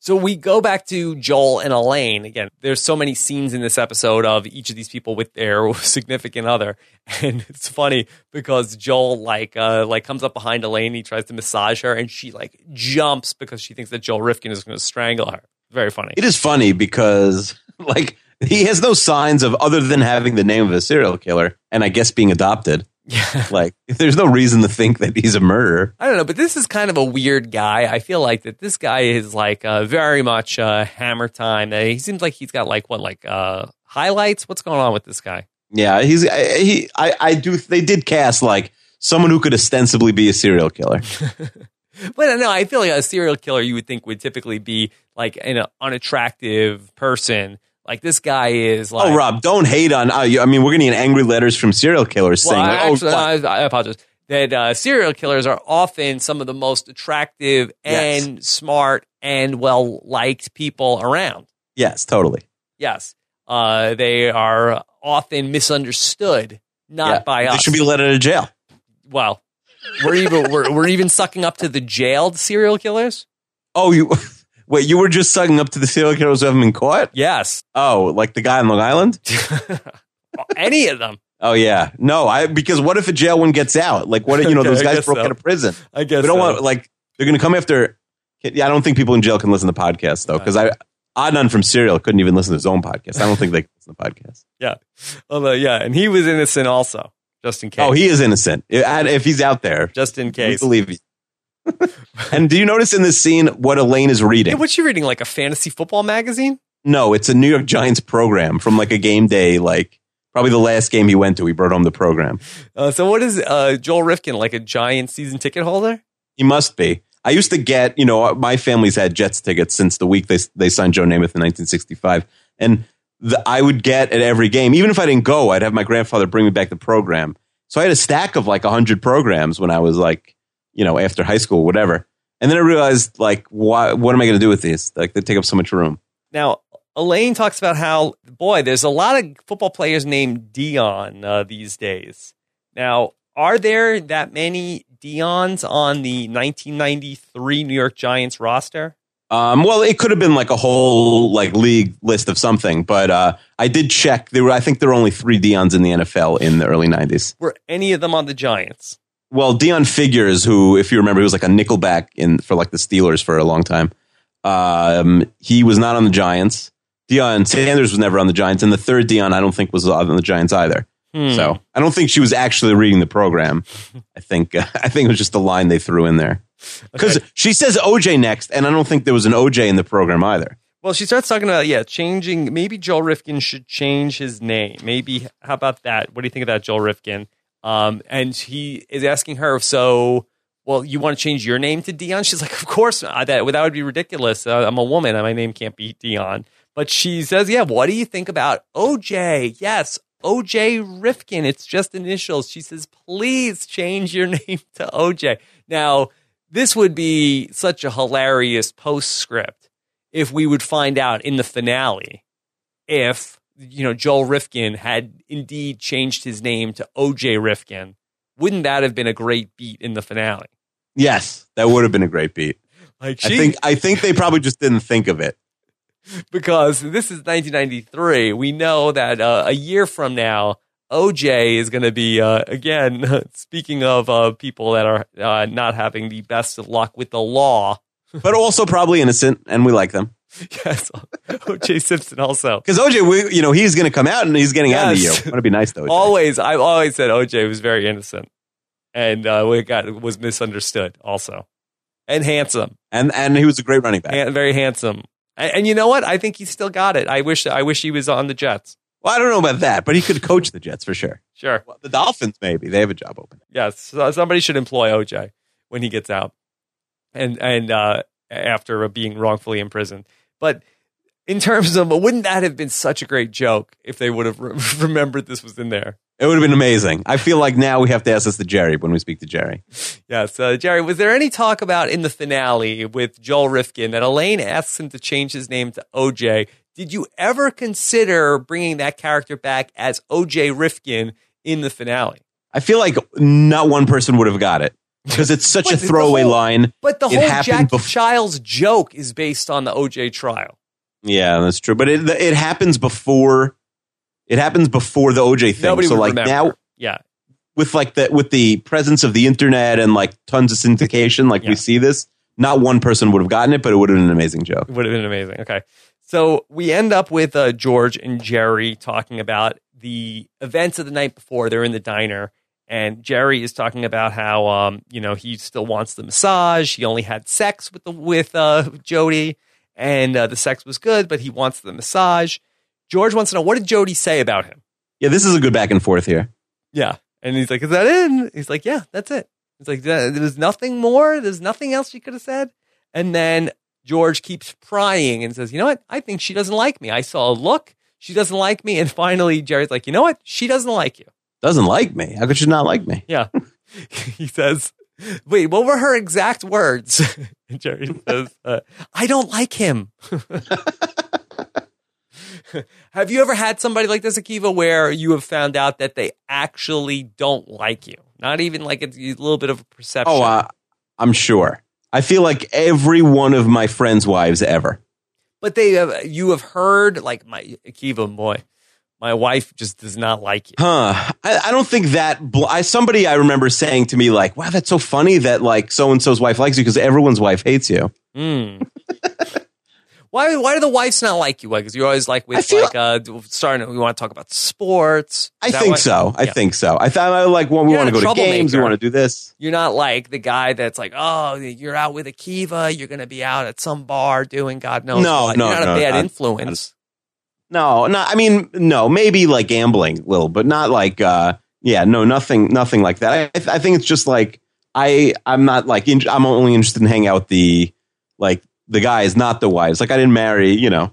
So we go back to Joel and Elaine. Again, there's so many scenes in this episode of each of these people with their significant other. And it's funny because Joel like uh like comes up behind Elaine, he tries to massage her, and she like jumps because she thinks that Joel Rifkin is gonna strangle her. Very funny. It is funny because like he has no signs of other than having the name of a serial killer and I guess being adopted. Yeah. Like, there's no reason to think that he's a murderer. I don't know, but this is kind of a weird guy. I feel like that this guy is like uh, very much uh, hammer time. Uh, he seems like he's got like what, like uh, highlights? What's going on with this guy? Yeah, he's he. I, I do. They did cast like someone who could ostensibly be a serial killer. but no, I feel like a serial killer you would think would typically be like an unattractive person like this guy is like. Oh, Rob, don't hate on. Uh, I mean, we're getting angry letters from serial killers well, saying, I, oh, actually, I, I, apologize. That uh, serial killers are often some of the most attractive and yes. smart and well liked people around. Yes, totally. Yes. Uh, they are often misunderstood, not yeah. by us. They should be let out of jail. Well, we're even we're, we're even sucking up to the jailed serial killers. Oh, you Wait, you were just sucking up to the serial killers who haven't been caught? Yes. Oh, like the guy on Long Island? Any of them. Oh yeah, no. I because what if a jail one gets out? Like what? You know, okay, those guys broke so. out of prison. I guess we don't so. want like they're going to come after. Yeah, I don't think people in jail can listen to podcasts though, because I Adnan from Serial couldn't even listen to his own podcast. I don't think they can listen to podcasts. Yeah, although yeah, and he was innocent also, just in oh, case. Oh, he is innocent. If he's out there, just in case, believe and do you notice in this scene what Elaine is reading? Hey, what you reading? Like a fantasy football magazine? No, it's a New York Giants program from like a game day, like probably the last game he went to. He brought home the program. Uh, so what is uh, Joel Rifkin like a Giant season ticket holder? He must be. I used to get, you know, my family's had Jets tickets since the week they they signed Joe Namath in 1965, and the, I would get at every game, even if I didn't go, I'd have my grandfather bring me back the program. So I had a stack of like hundred programs when I was like you know, after high school, whatever. And then I realized, like, why, what am I going to do with these? Like, they take up so much room. Now, Elaine talks about how, boy, there's a lot of football players named Dion uh, these days. Now, are there that many Dions on the 1993 New York Giants roster? Um, well, it could have been like a whole like league list of something, but uh, I did check. There were, I think, there were only three Dions in the NFL in the early '90s. Were any of them on the Giants? Well, Deon Figures, who, if you remember, he was like a nickelback in for like the Steelers for a long time. Um, he was not on the Giants. Deion Sanders was never on the Giants, and the third Dion, I don't think, was on the Giants either. Hmm. So I don't think she was actually reading the program. I think uh, I think it was just the line they threw in there because okay. she says OJ next, and I don't think there was an OJ in the program either. Well, she starts talking about yeah, changing. Maybe Joel Rifkin should change his name. Maybe how about that? What do you think of that, Joel Rifkin? Um, and he is asking her, so, well, you want to change your name to Dion? She's like, of course. That, that would be ridiculous. Uh, I'm a woman and my name can't be Dion. But she says, yeah, what do you think about OJ? Yes, OJ Rifkin. It's just initials. She says, please change your name to OJ. Now, this would be such a hilarious postscript if we would find out in the finale if you know, Joel Rifkin had indeed changed his name to OJ Rifkin, wouldn't that have been a great beat in the finale? Yes, that would have been a great beat. Like I think I think they probably just didn't think of it because this is 1993. We know that uh, a year from now, OJ is going to be uh, again. Speaking of uh, people that are uh, not having the best of luck with the law, but also probably innocent, and we like them. Yes, OJ Simpson also because OJ, we, you know, he's going to come out and he's getting yes. out of you. Want to be nice though. Always, I've always said OJ was very innocent, and uh, we got was misunderstood also, and handsome, and and he was a great running back, and very handsome. And, and, you know what? I think he still got it. I wish I wish he was on the Jets. Well, I don't know about that, but he could coach the Jets for sure. Sure, well, the Dolphins maybe they have a job open. Yes, so somebody should employ OJ when he gets out, and and uh, after being wrongfully imprisoned. But in terms of, wouldn't that have been such a great joke if they would have re- remembered this was in there? It would have been amazing. I feel like now we have to ask this to Jerry when we speak to Jerry. Yes, uh, Jerry. Was there any talk about in the finale with Joel Rifkin that Elaine asks him to change his name to OJ? Did you ever consider bringing that character back as OJ Rifkin in the finale? I feel like not one person would have got it because it's such a throwaway whole, line. But the it whole Jackie bef- Childs joke is based on the OJ trial. Yeah, that's true. But it it happens before it happens before the OJ thing. Nobody so like remember. now, yeah, with like the with the presence of the internet and like tons of syndication, like yeah. we see this. Not one person would have gotten it, but it would have been an amazing joke. It would have been amazing. Okay, so we end up with uh, George and Jerry talking about the events of the night before. They're in the diner, and Jerry is talking about how um, you know he still wants the massage. He only had sex with the with uh, Jody, and uh, the sex was good, but he wants the massage. George wants to know what did Jody say about him. Yeah, this is a good back and forth here. Yeah, and he's like, "Is that it?" He's like, "Yeah, that's it." He's like, "There's nothing more. There's nothing else she could have said." And then George keeps prying and says, "You know what? I think she doesn't like me. I saw a look. She doesn't like me." And finally, Jerry's like, "You know what? She doesn't like you." Doesn't like me? How could she not like me? Yeah. he says, Wait, what were her exact words? Jerry says, uh, I don't like him. have you ever had somebody like this, Akiva, where you have found out that they actually don't like you? Not even like it's a little bit of a perception. Oh, uh, I'm sure. I feel like every one of my friends' wives ever. But they have, you have heard, like my Akiva, boy, my wife just does not like you. Huh. I, I don't think that. Bl- I, somebody I remember saying to me, like, wow, that's so funny that, like, so and so's wife likes you because everyone's wife hates you. Mm. why, why do the wives not like you? Because you're always like, with, like, uh, starting, we want to talk about sports. Is I think so. I yeah. think so. I thought, I like, well, we want to go to games. We want to do this. You're not like the guy that's like, oh, you're out with Akiva. You're going to be out at some bar doing God knows no, what. No, you're not no, a bad influence. No, no. I mean, no. Maybe like gambling, a little, but not like. uh Yeah, no, nothing, nothing like that. I, I think it's just like I. I'm not like. In, I'm only interested in hanging out with the like the guys, not the wives. Like I didn't marry. You know,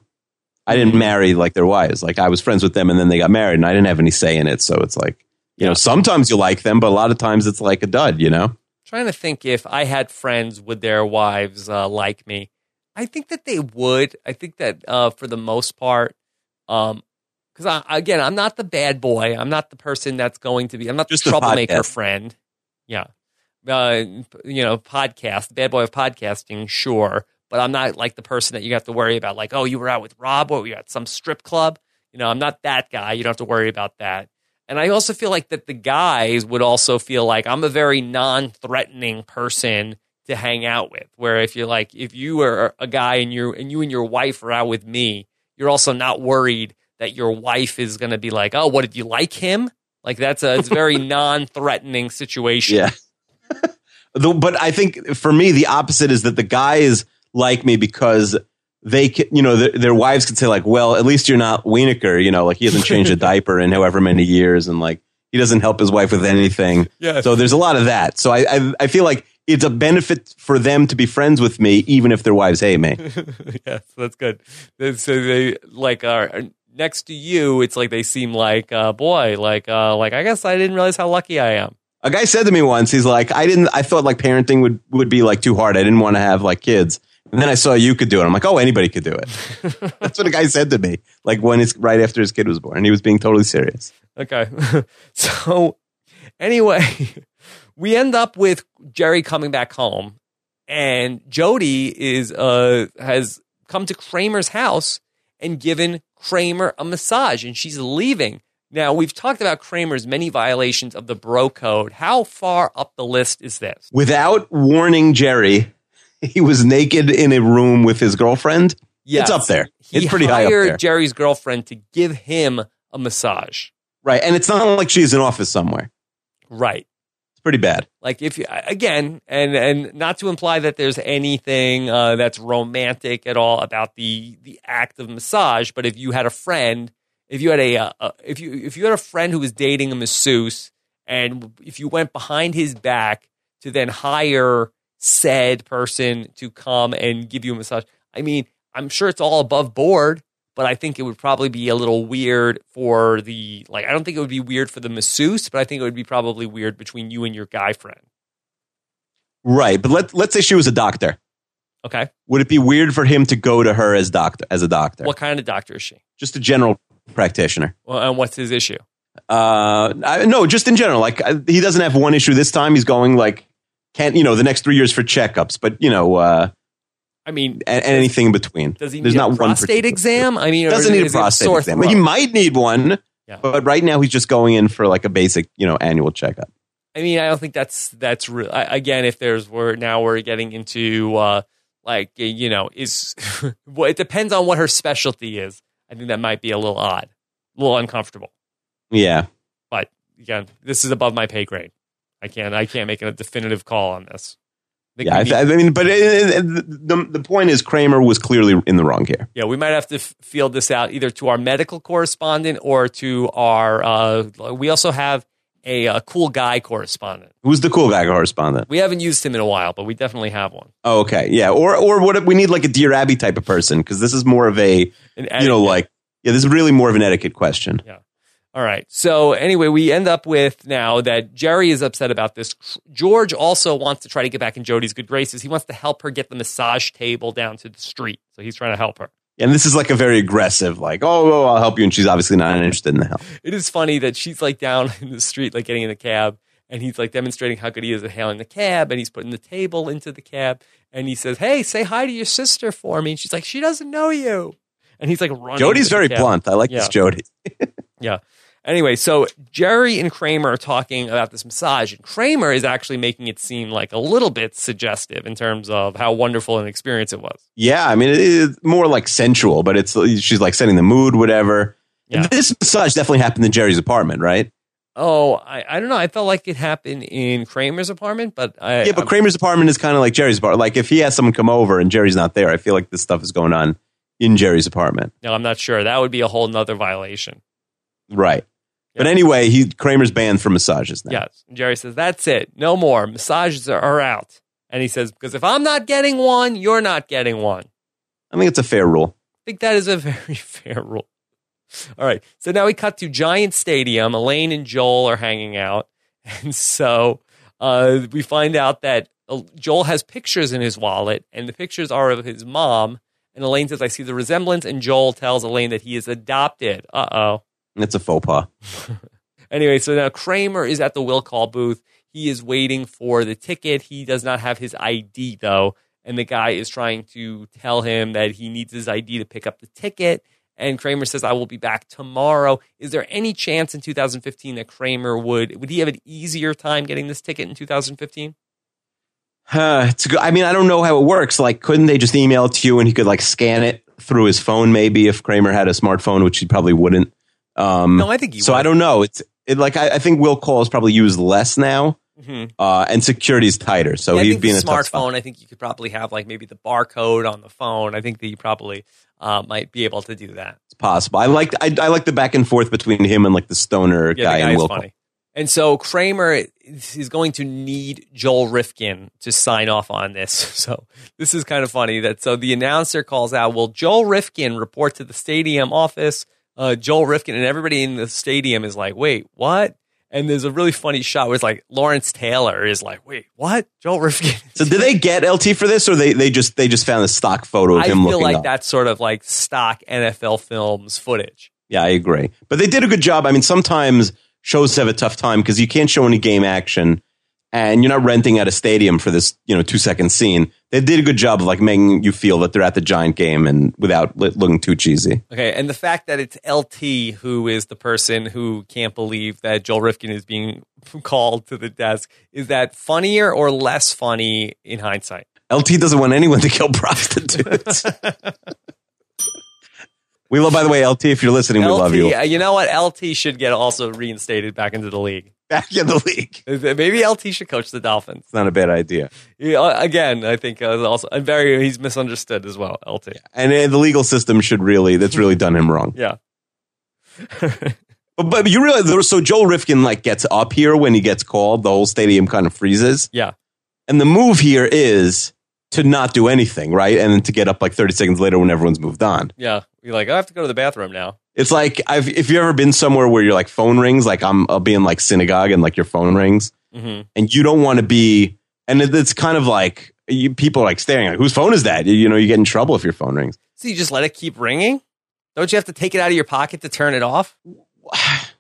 I didn't mm-hmm. marry like their wives. Like I was friends with them, and then they got married, and I didn't have any say in it. So it's like, you know, sometimes you like them, but a lot of times it's like a dud. You know. Trying to think if I had friends with their wives uh, like me. I think that they would. I think that uh, for the most part, um, because again, I'm not the bad boy. I'm not the person that's going to be. I'm not Just the troublemaker friend. Yeah, uh, you know, podcast, bad boy of podcasting, sure, but I'm not like the person that you have to worry about. Like, oh, you were out with Rob, or you at some strip club. You know, I'm not that guy. You don't have to worry about that. And I also feel like that the guys would also feel like I'm a very non-threatening person to hang out with. Where if you're like, if you are a guy and you and you and your wife are out with me, you're also not worried that your wife is going to be like, oh, what did you like him? Like that's a it's a very non-threatening situation. Yeah. but I think for me, the opposite is that the guys like me because they can, you know, their, their wives could say like, well, at least you're not Wienerkur, you know, like he hasn't changed a diaper in however many years. And like, he doesn't help his wife with anything. Yeah. So there's a lot of that. So I, I, I feel like it's a benefit for them to be friends with me, even if their wives hate me. yes, that's good. So they like are next to you. It's like they seem like, uh, boy, like, uh, like I guess I didn't realize how lucky I am. A guy said to me once, he's like, I didn't, I thought like parenting would would be like too hard. I didn't want to have like kids. And then I saw you could do it. I'm like, oh, anybody could do it. That's what a guy said to me, like when it's right after his kid was born. He was being totally serious. Okay. so anyway, we end up with Jerry coming back home, and Jody is uh has come to Kramer's house and given Kramer a massage, and she's leaving. Now we've talked about Kramer's many violations of the bro code. How far up the list is this? Without warning Jerry, he was naked in a room with his girlfriend. Yes. It's up there. He it's pretty high up there. Jerry's girlfriend to give him a massage. Right, and it's not like she's in office somewhere. Right pretty bad. Like if you again, and and not to imply that there's anything uh, that's romantic at all about the the act of massage, but if you had a friend, if you had a uh, uh, if you if you had a friend who was dating a masseuse, and if you went behind his back to then hire said person to come and give you a massage, I mean, I'm sure it's all above board but I think it would probably be a little weird for the like. I don't think it would be weird for the masseuse, but I think it would be probably weird between you and your guy friend. Right, but let let's say she was a doctor. Okay. Would it be weird for him to go to her as doctor as a doctor? What kind of doctor is she? Just a general practitioner. Well, and what's his issue? Uh, I, no, just in general. Like I, he doesn't have one issue this time. He's going like can't you know the next three years for checkups, but you know. Uh, I mean, and, anything in between. Does he There's need not a prostate exam? I mean, doesn't need a prostate exam. But he might need one. Yeah. But right now he's just going in for like a basic, you know, annual checkup. I mean, I don't think that's that's real. Again, if there's we're now we're getting into uh like you know is well, it depends on what her specialty is. I think that might be a little odd, a little uncomfortable. Yeah, but again, this is above my pay grade. I can't I can't make a definitive call on this. Yeah, I, th- I, mean, but it, it, the the point is Kramer was clearly in the wrong here. Yeah, we might have to f- field this out either to our medical correspondent or to our. Uh, we also have a, a, cool guy correspondent. Who's the cool guy correspondent? We haven't used him in a while, but we definitely have one. Oh, okay, yeah, or or what if we need like a Dear Abby type of person because this is more of a An you know like yeah, this is really more of an etiquette question. Yeah. All right. So anyway, we end up with now that Jerry is upset about this. George also wants to try to get back in Jody's good graces. He wants to help her get the massage table down to the street. So he's trying to help her. And this is like a very aggressive, like, oh, oh, I'll help you. And she's obviously not interested in the help. It is funny that she's like down in the street, like getting in the cab, and he's like demonstrating how good he is at hailing the cab, and he's putting the table into the cab, and he says, Hey, say hi to your sister for me. And she's like, She doesn't know you. And he's like running. Jody's very blunt. I like yeah. this Jody. yeah. Anyway, so Jerry and Kramer are talking about this massage, and Kramer is actually making it seem like a little bit suggestive in terms of how wonderful an experience it was. Yeah, I mean, it's more like sensual, but it's she's like setting the mood, whatever. Yeah. This massage definitely happened in Jerry's apartment, right? Oh, I, I don't know. I felt like it happened in Kramer's apartment, but I, yeah, but I'm, Kramer's apartment is kind of like Jerry's apartment. Like if he has someone come over and Jerry's not there, I feel like this stuff is going on in Jerry's apartment. No, I'm not sure. That would be a whole nother violation. Right. But anyway, he Kramer's banned from massages now. Yes. And Jerry says, That's it. No more. Massages are, are out. And he says, Because if I'm not getting one, you're not getting one. I think it's a fair rule. I think that is a very fair rule. All right. So now we cut to Giant Stadium. Elaine and Joel are hanging out. And so uh, we find out that uh, Joel has pictures in his wallet, and the pictures are of his mom. And Elaine says, I see the resemblance. And Joel tells Elaine that he is adopted. Uh oh. It's a faux pas. anyway, so now Kramer is at the will call booth. He is waiting for the ticket. He does not have his ID though, and the guy is trying to tell him that he needs his ID to pick up the ticket. And Kramer says, "I will be back tomorrow." Is there any chance in 2015 that Kramer would would he have an easier time getting this ticket in 2015? Uh, it's good. I mean, I don't know how it works. Like, couldn't they just email it to you and he could like scan it through his phone? Maybe if Kramer had a smartphone, which he probably wouldn't. Um, no, I think so. Would. I don't know. It's it, like I, I, think will call is probably used less now, mm-hmm. uh, and security is tighter. So yeah, he'd be in a smartphone. I think you could probably have like maybe the barcode on the phone. I think that you probably uh, might be able to do that. It's possible. I like I, I like the back and forth between him and like the stoner yeah, guy, guy and Will. Funny. And so Kramer is going to need Joel Rifkin to sign off on this. So this is kind of funny that so the announcer calls out, "Will Joel Rifkin report to the stadium office?" Uh, Joel Rifkin, and everybody in the stadium is like, "Wait, what?" And there's a really funny shot where it's like Lawrence Taylor is like, "Wait, what?" Joel Rifkin. So did they get LT for this, or they they just they just found a stock photo of I him? I feel like up? that's sort of like stock NFL films footage. Yeah, I agree. But they did a good job. I mean, sometimes shows have a tough time because you can't show any game action and you're not renting at a stadium for this, you know, two second scene. They did a good job of like making you feel that they're at the giant game and without looking too cheesy. Okay, and the fact that it's LT who is the person who can't believe that Joel Rifkin is being called to the desk is that funnier or less funny in hindsight? LT doesn't want anyone to kill prostitutes. we love, by the way, LT. If you're listening, LT, we love you. You know what? LT should get also reinstated back into the league back in the league. Maybe LT should coach the Dolphins. It's not a bad idea. Yeah, again, I think uh, also very he's misunderstood as well. LT yeah. and uh, the legal system should really that's really done him wrong. Yeah. but, but you realize so Joel Rifkin like gets up here when he gets called, the whole stadium kind of freezes. Yeah. And the move here is to not do anything, right? And then to get up like 30 seconds later when everyone's moved on. Yeah. You're like, I have to go to the bathroom now. It's like I've, if you've ever been somewhere where your like phone rings, like I'm I'll be in like synagogue and like your phone rings, mm-hmm. and you don't want to be, and it, it's kind of like you, people are like staring like, whose phone is that? You, you know, you get in trouble if your phone rings. So you just let it keep ringing? Don't you have to take it out of your pocket to turn it off?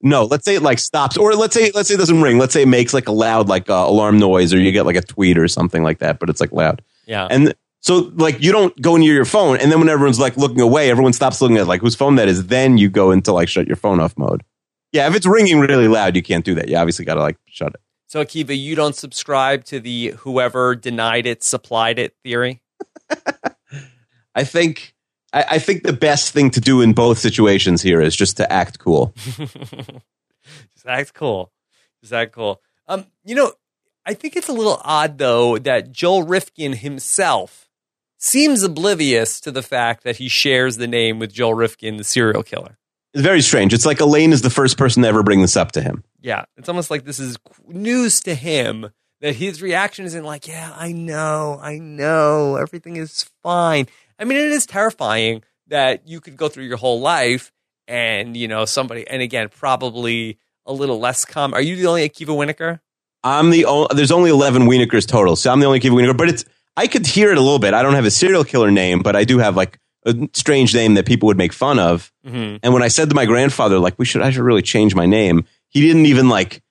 No, let's say it like stops, or let's say let's say it doesn't ring. Let's say it makes like a loud like uh, alarm noise, or you get like a tweet or something like that, but it's like loud. Yeah. And so like you don't go near your phone, and then when everyone's like looking away, everyone stops looking at like whose phone that is. Then you go into like shut your phone off mode. Yeah, if it's ringing really loud, you can't do that. You obviously got to like shut it. So Akiva, you don't subscribe to the whoever denied it supplied it theory. I think I, I, think the best thing to do in both situations here is just to act cool. just act cool. Just act cool. Um, you know, I think it's a little odd though that Joel Rifkin himself seems oblivious to the fact that he shares the name with Joel Rifkin, the serial killer. It's very strange. It's like Elaine is the first person to ever bring this up to him. Yeah, it's almost like this is news to him that his reaction isn't like, "Yeah, I know, I know, everything is fine." I mean, it is terrifying that you could go through your whole life and, you know, somebody, and again, probably a little less calm. Are you the only Akiva Wienerkur? I'm the only, there's only 11 Wienerkurs total. So I'm the only Akiva Wienerkur, but it's, I could hear it a little bit. I don't have a serial killer name, but I do have like a strange name that people would make fun of. Mm-hmm. And when I said to my grandfather, like, we should, I should really change my name, he didn't even like,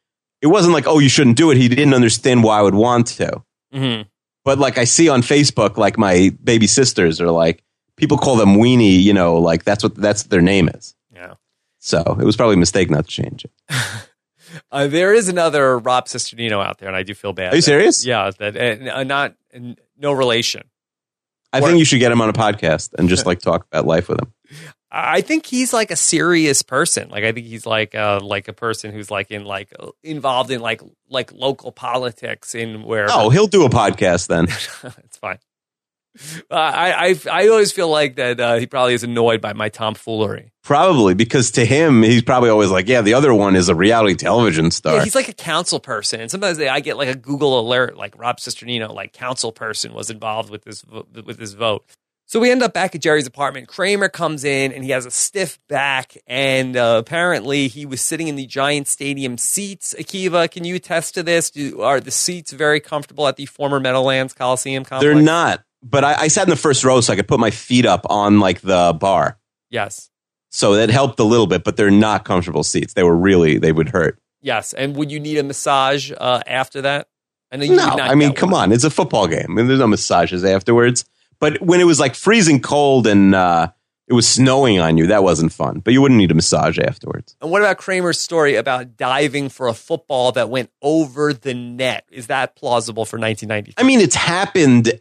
it wasn't like, oh, you shouldn't do it. He didn't understand why I would want to. Mm-hmm. But like I see on Facebook, like my baby sisters are like people call them weenie. You know, like that's what that's what their name is. Yeah. So it was probably a mistake not to change it. uh, there is another Rob Cesternino out there, and I do feel bad. Are you that, serious? Yeah, that uh, not uh, no relation. I or, think you should get him on a podcast and just like talk about life with him. I think he's like a serious person. Like I think he's like uh like a person who's like in like involved in like like local politics in where Oh, he'll do a podcast then. it's fine. Uh, I, I I always feel like that uh, he probably is annoyed by my tomfoolery. Probably because to him, he's probably always like, "Yeah, the other one is a reality television star." Yeah, he's like a council person, and sometimes they, I get like a Google alert, like Rob Cesternino, like council person was involved with this with this vote. So we end up back at Jerry's apartment. Kramer comes in and he has a stiff back, and uh, apparently he was sitting in the Giant Stadium seats. Akiva, can you attest to this? Do, are the seats very comfortable at the former Meadowlands Coliseum complex? They're not, but I, I, sat in the first row so I could put my feet up on like the bar. Yes. So that helped a little bit, but they're not comfortable seats. They were really they would hurt. Yes, and would you need a massage uh, after that? I no, I mean, come one. on, it's a football game. I mean, there's no massages afterwards. But when it was like freezing cold and uh, it was snowing on you, that wasn't fun. But you wouldn't need a massage afterwards. And what about Kramer's story about diving for a football that went over the net? Is that plausible for 1990? I mean, it's happened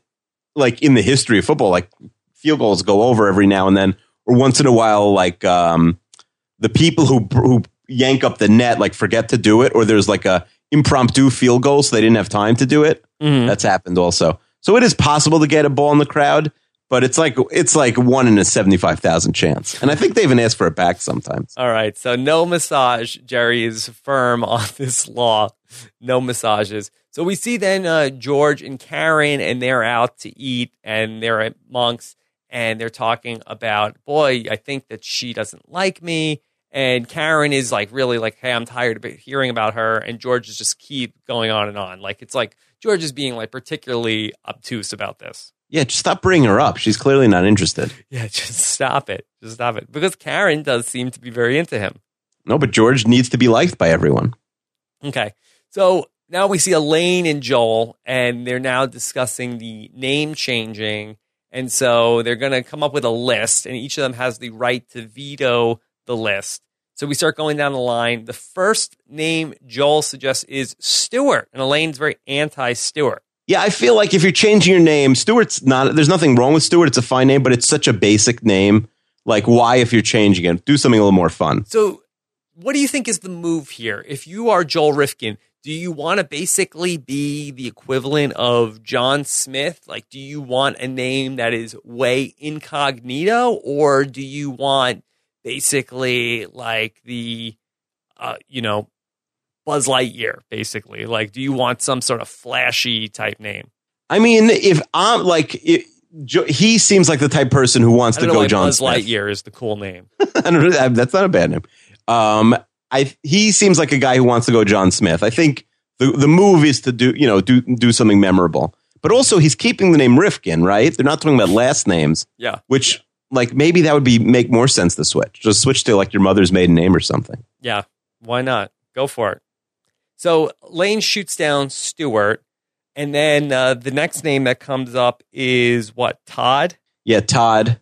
like in the history of football. Like field goals go over every now and then, or once in a while, like um, the people who who yank up the net like forget to do it, or there's like a impromptu field goal, so they didn't have time to do it. Mm-hmm. That's happened also. So it is possible to get a ball in the crowd, but it's like it's like one in a seventy five thousand chance, and I think they even ask for it back sometimes. All right, so no massage. Jerry is firm on this law. No massages. So we see then uh, George and Karen, and they're out to eat, and they're at Monk's, and they're talking about, boy, I think that she doesn't like me. And Karen is like really like, hey, I'm tired of hearing about her. And George is just keep going on and on. Like it's like George is being like particularly obtuse about this. Yeah, just stop bringing her up. She's clearly not interested. Yeah, just stop it. Just stop it. Because Karen does seem to be very into him. No, but George needs to be liked by everyone. Okay. So now we see Elaine and Joel, and they're now discussing the name changing. And so they're going to come up with a list, and each of them has the right to veto the list. So we start going down the line. The first name Joel suggests is Stewart, and Elaine's very anti Stewart. Yeah, I feel like if you're changing your name, Stewart's not, there's nothing wrong with Stewart. It's a fine name, but it's such a basic name. Like, why, if you're changing it, do something a little more fun? So, what do you think is the move here? If you are Joel Rifkin, do you want to basically be the equivalent of John Smith? Like, do you want a name that is way incognito, or do you want basically like the, uh, you know, Buzz Lightyear, basically? Like, do you want some sort of flashy type name? I mean, if I'm like, it, he seems like the type person who wants to go John Buzz Smith. Lightyear is the cool name. I don't know, that's not a bad name. Um, I he seems like a guy who wants to go John Smith. I think the the move is to do you know do do something memorable. But also, he's keeping the name Rifkin, right? They're not talking about last names. Yeah. Which, like, maybe that would be make more sense to switch. Just switch to like your mother's maiden name or something. Yeah. Why not? Go for it. So Lane shoots down Stewart, and then uh, the next name that comes up is what? Todd. Yeah, Todd.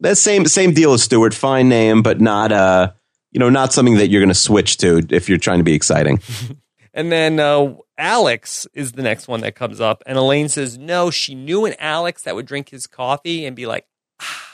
That same same deal as Stewart. Fine name, but not uh, you know, not something that you're going to switch to if you're trying to be exciting. and then uh, Alex is the next one that comes up, and Elaine says no. She knew an Alex that would drink his coffee and be like, ah.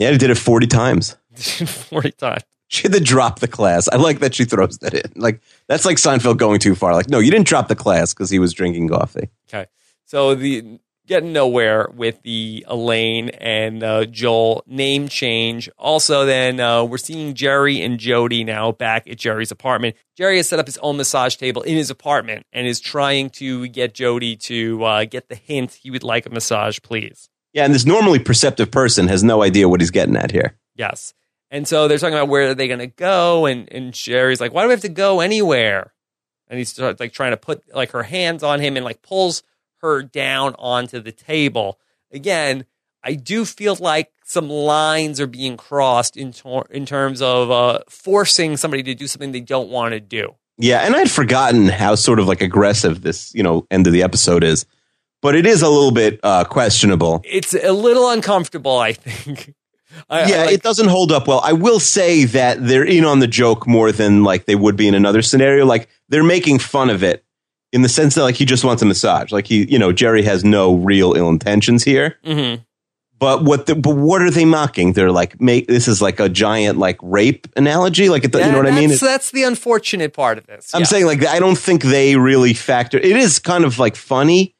Yeah, he did it forty times. forty times. She had to drop the class. I like that she throws that in. Like that's like Seinfeld going too far. Like, no, you didn't drop the class because he was drinking coffee. Okay, so the getting nowhere with the Elaine and uh, Joel name change. Also, then uh, we're seeing Jerry and Jody now back at Jerry's apartment. Jerry has set up his own massage table in his apartment and is trying to get Jody to uh, get the hint he would like a massage, please. Yeah, and this normally perceptive person has no idea what he's getting at here. Yes. And so they're talking about where are they going to go, and and Jerry's like, "Why do we have to go anywhere?" And he's like trying to put like her hands on him and like pulls her down onto the table. Again, I do feel like some lines are being crossed in tor- in terms of uh, forcing somebody to do something they don't want to do. Yeah, and I'd forgotten how sort of like aggressive this you know end of the episode is, but it is a little bit uh, questionable. It's a little uncomfortable, I think. I, yeah, I like, it doesn't hold up well. I will say that they're in on the joke more than like they would be in another scenario. Like they're making fun of it in the sense that like he just wants a massage. Like he, you know, Jerry has no real ill intentions here. Mm-hmm. But what? The, but what are they mocking? They're like, make this is like a giant like rape analogy. Like, it, yeah, you know what I mean? It's, that's the unfortunate part of this. I'm yeah. saying like I don't think they really factor. It is kind of like funny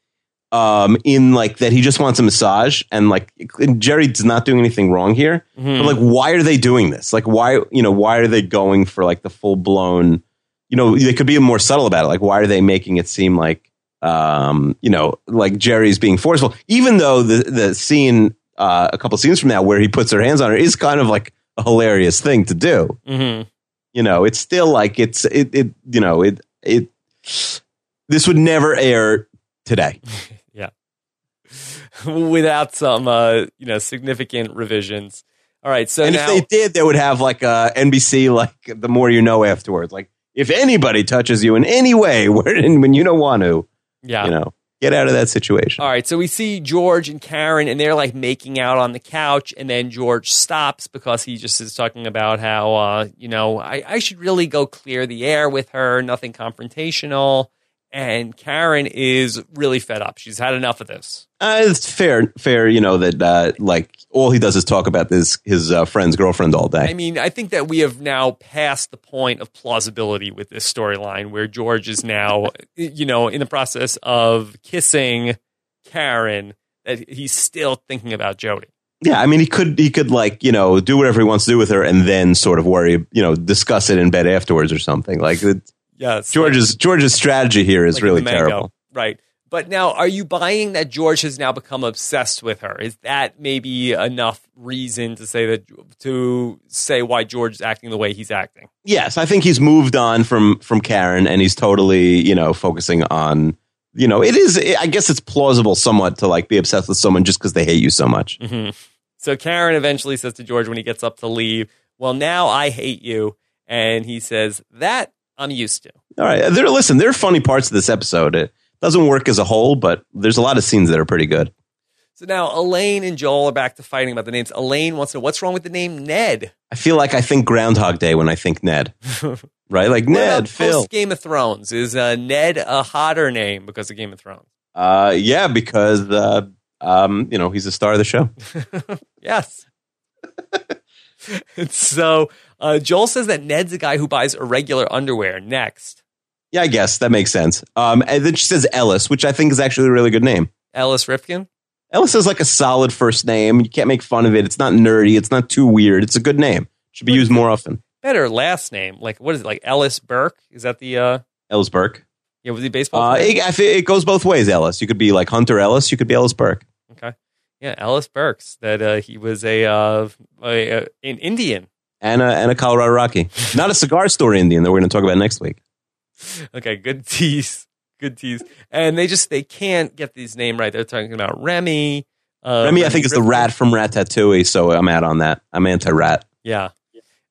um, in like that he just wants a massage and like Jerry's not doing anything wrong here. Mm-hmm. But like, why are they doing this? Like, why you know why are they going for like the full blown? You know, they could be more subtle about it. Like, why are they making it seem like um, you know, like Jerry's being forceful, even though the the scene uh, a couple scenes from now where he puts her hands on her is kind of like a hilarious thing to do. Mm-hmm. You know, it's still like it's it it you know it it this would never air today. without some uh, you know significant revisions. All right, so and now, if they did, they would have like uh, NBC like the more you know afterwards. Like if anybody touches you in any way when when you don't want to, yeah, you know, get out of that situation. All right, so we see George and Karen, and they're like making out on the couch, and then George stops because he just is talking about how uh, you know I, I should really go clear the air with her, nothing confrontational and Karen is really fed up. She's had enough of this. Uh, it's fair, fair. You know that uh, like all he does is talk about this his uh, friend's girlfriend all day. I mean, I think that we have now passed the point of plausibility with this storyline, where George is now, you know, in the process of kissing Karen. That he's still thinking about Jody. Yeah, I mean, he could he could like you know do whatever he wants to do with her, and then sort of worry, you know, discuss it in bed afterwards or something. Like Yes. George's George's strategy here is like really terrible. Right. But now, are you buying that George has now become obsessed with her? Is that maybe enough reason to say that to say why George is acting the way he's acting? Yes, I think he's moved on from from Karen, and he's totally you know focusing on you know it is. I guess it's plausible somewhat to like be obsessed with someone just because they hate you so much. Mm-hmm. So Karen eventually says to George when he gets up to leave, "Well, now I hate you," and he says that I'm used to. All right. There, listen, there are funny parts of this episode. It doesn't work as a whole, but there's a lot of scenes that are pretty good. So now Elaine and Joel are back to fighting about the names. Elaine wants to know what's wrong with the name Ned. I feel like I think Groundhog Day when I think Ned. right? Like Ned, Phil. Game of Thrones. Is uh, Ned a hotter name because of Game of Thrones? Uh, yeah, because uh, um, you know he's the star of the show. yes. so uh, Joel says that Ned's a guy who buys irregular underwear. Next. Yeah, I guess that makes sense. Um, and then she says Ellis, which I think is actually a really good name. Ellis Rifkin? Ellis is like a solid first name. You can't make fun of it. It's not nerdy. It's not too weird. It's a good name. Should be used more often. Better last name. Like, what is it? Like Ellis Burke? Is that the. Uh... Ellis Burke? Yeah, was he baseball? Uh, it, it, goes both ways, Ellis. You could be like Hunter Ellis. You could be Ellis Burke. Okay. Yeah, Ellis Burks. That uh, he was a, uh, a, a an Indian and a, and a Colorado Rocky. Not a cigar store Indian that we're going to talk about next week. Okay, good tease. good tease. And they just they can't get these name right. They're talking about Remy. Uh, Remy, Remy, I think, is the rat from Ratatouille, so I'm out on that. I'm anti-rat. Yeah,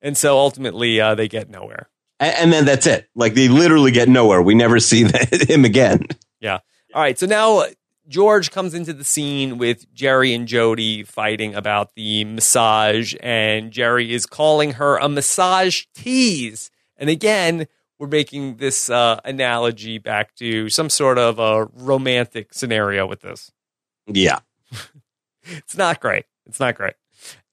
and so ultimately uh, they get nowhere. And, and, then that's it. Like they literally get nowhere. We never see him again. Yeah. All right. So now George comes into the scene with Jerry and Jody fighting about the massage, and Jerry is calling her a massage tease. And again, we're making this uh, analogy back to some sort of a romantic scenario with this. Yeah. it's not great. It's not great.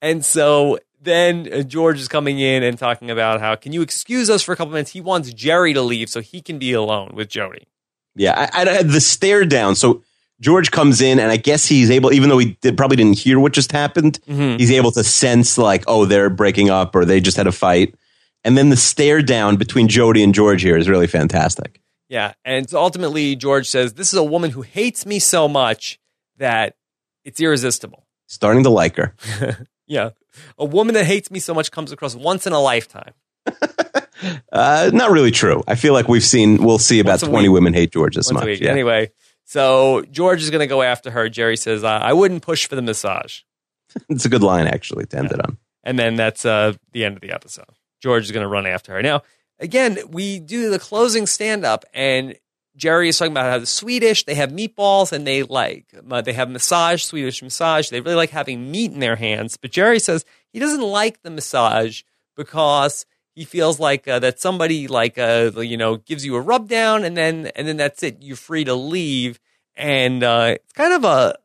And so then uh, George is coming in and talking about how, can you excuse us for a couple minutes? He wants Jerry to leave so he can be alone with Jody. Yeah, I, I had the stare down. So George comes in, and I guess he's able, even though he did, probably didn't hear what just happened, mm-hmm. he's able to sense like, oh, they're breaking up or they just had a fight. And then the stare down between Jody and George here is really fantastic. Yeah, and ultimately George says, "This is a woman who hates me so much that it's irresistible." Starting to like her. yeah, a woman that hates me so much comes across once in a lifetime. uh, not really true. I feel like we've seen, we'll see about twenty week. women hate George this once much. Yeah. Anyway, so George is going to go after her. Jerry says, uh, "I wouldn't push for the massage." it's a good line, actually, to end yeah. it on. And then that's uh, the end of the episode. George is going to run after her. Now, again, we do the closing stand up, and Jerry is talking about how the Swedish they have meatballs and they like uh, they have massage, Swedish massage. They really like having meat in their hands. But Jerry says he doesn't like the massage because he feels like uh, that somebody like uh, you know gives you a rub down and then and then that's it. You're free to leave, and uh, it's kind of a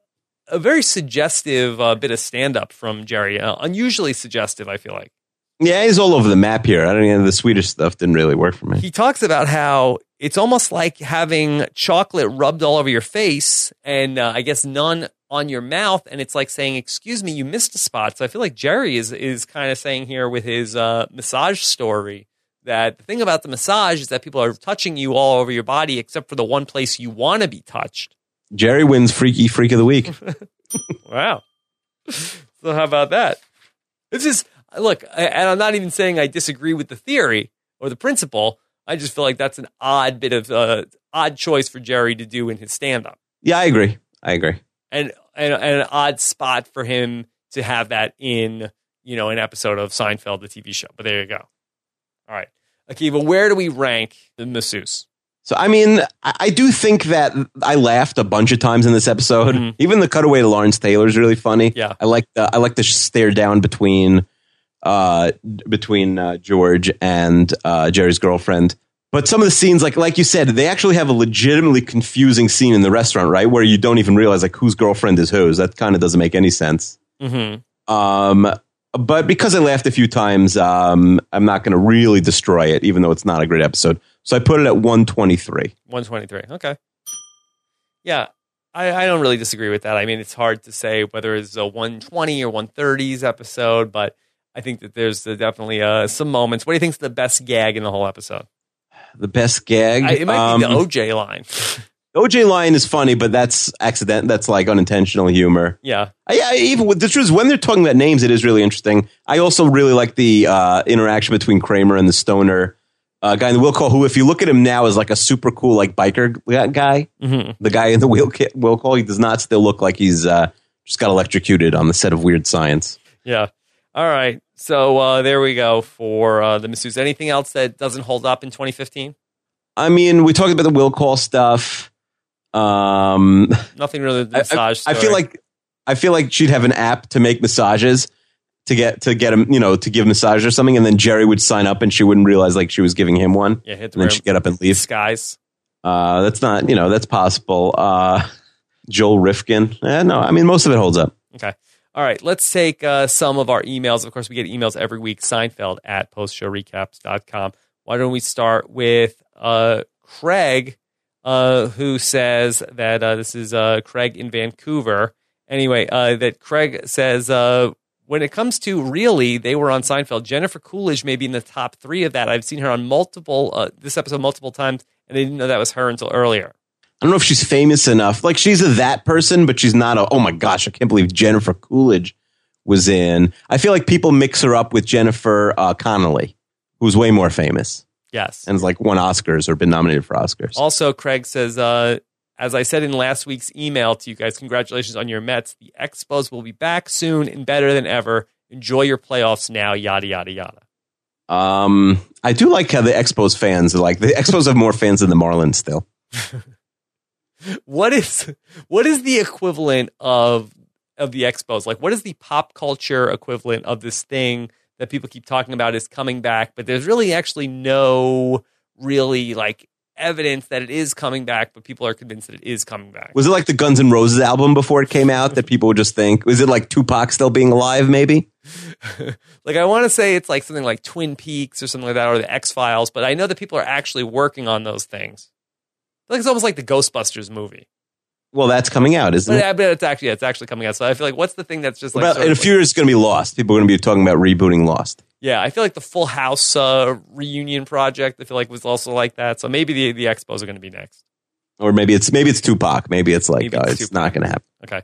a very suggestive uh, bit of stand up from Jerry. Uh, unusually suggestive, I feel like. Yeah, he's all over the map here. I don't know. The Swedish stuff didn't really work for me. He talks about how it's almost like having chocolate rubbed all over your face and uh, I guess none on your mouth. And it's like saying, excuse me, you missed a spot. So I feel like Jerry is, is kind of saying here with his uh, massage story that the thing about the massage is that people are touching you all over your body except for the one place you want to be touched. Jerry wins Freaky Freak of the Week. wow. So how about that? It's just look, and I'm not even saying I disagree with the theory or the principle. I just feel like that's an odd bit of uh, odd choice for Jerry to do in his stand up. Yeah, I agree. I agree. And, and and an odd spot for him to have that in you know an episode of Seinfeld, the TV show. But there you go. All right, Akiva, where do we rank the masseuse? So, I mean, I do think that I laughed a bunch of times in this episode. Mm-hmm. Even the cutaway to Lawrence Taylor is really funny. Yeah, I like the I like the stare down between uh, between uh, George and uh, Jerry's girlfriend. But some of the scenes, like like you said, they actually have a legitimately confusing scene in the restaurant, right, where you don't even realize like whose girlfriend is whose. That kind of doesn't make any sense. Mm-hmm. Um, but because I laughed a few times, um, I'm not going to really destroy it, even though it's not a great episode. So I put it at 123. 123. Okay. Yeah, I, I don't really disagree with that. I mean, it's hard to say whether it's a 120 or 130s episode, but I think that there's definitely uh, some moments. What do you think is the best gag in the whole episode? The best gag? I, it might um, be the OJ line. OJ line is funny, but that's accident. That's like unintentional humor. Yeah. I, I, even with the truth is, when they're talking about names, it is really interesting. I also really like the uh, interaction between Kramer and the stoner uh, guy in the wheel call. Who, if you look at him now, is like a super cool like biker guy. Mm-hmm. The guy in the wheel wheel call. He does not still look like he's uh, just got electrocuted on the set of Weird Science. Yeah. All right. So uh, there we go for uh, the masseuse. Anything else that doesn't hold up in 2015? I mean, we talked about the will call stuff. Um, Nothing really. massage. I, I, feel like I feel like she'd have an app to make massages to get to get him, you know, to give massage or something, and then Jerry would sign up, and she wouldn't realize like she was giving him one. Yeah, hit the and then she'd get up and leave. Skies. Uh, that's not, you know, that's possible. Uh, Joel Rifkin. Eh, no, I mean most of it holds up. Okay. All right, let's take uh, some of our emails. Of course, we get emails every week. Seinfeld at postshowrecaps.com. Why don't we start with uh, Craig, uh, who says that uh, this is uh, Craig in Vancouver. Anyway, uh, that Craig says when it comes to really, they were on Seinfeld. Jennifer Coolidge may be in the top three of that. I've seen her on multiple this episode multiple times, and I didn't know that was her until earlier. I don't know if she's famous enough. Like she's a that person, but she's not a. Oh my gosh, I can't believe Jennifer Coolidge was in. I feel like people mix her up with Jennifer uh, Connelly, who's way more famous. Yes. And it's like won Oscars or been nominated for Oscars. Also, Craig says, uh, as I said in last week's email to you guys, congratulations on your Mets. The Expos will be back soon and better than ever. Enjoy your playoffs now, yada, yada, yada. Um, I do like how the Expos fans are like the Expos have more fans than the Marlins still. what is what is the equivalent of of the Expos? Like, what is the pop culture equivalent of this thing that people keep talking about is coming back, but there's really actually no really like evidence that it is coming back, but people are convinced that it is coming back. Was it like the Guns N' Roses album before it came out that people would just think? Was it like Tupac still being alive? Maybe. like I want to say it's like something like Twin Peaks or something like that, or the X Files, but I know that people are actually working on those things. Like it's almost like the Ghostbusters movie. Well, that's coming out, isn't but, it? But it's actually yeah, it's actually coming out. So I feel like what's the thing that's just like in a few years it's going to be Lost. People are going to be talking about rebooting Lost. Yeah, I feel like the Full House uh, reunion project. I feel like was also like that. So maybe the the Expos are going to be next. Or maybe it's maybe it's Tupac. Maybe it's like maybe uh, it's, it's not going to happen. Okay.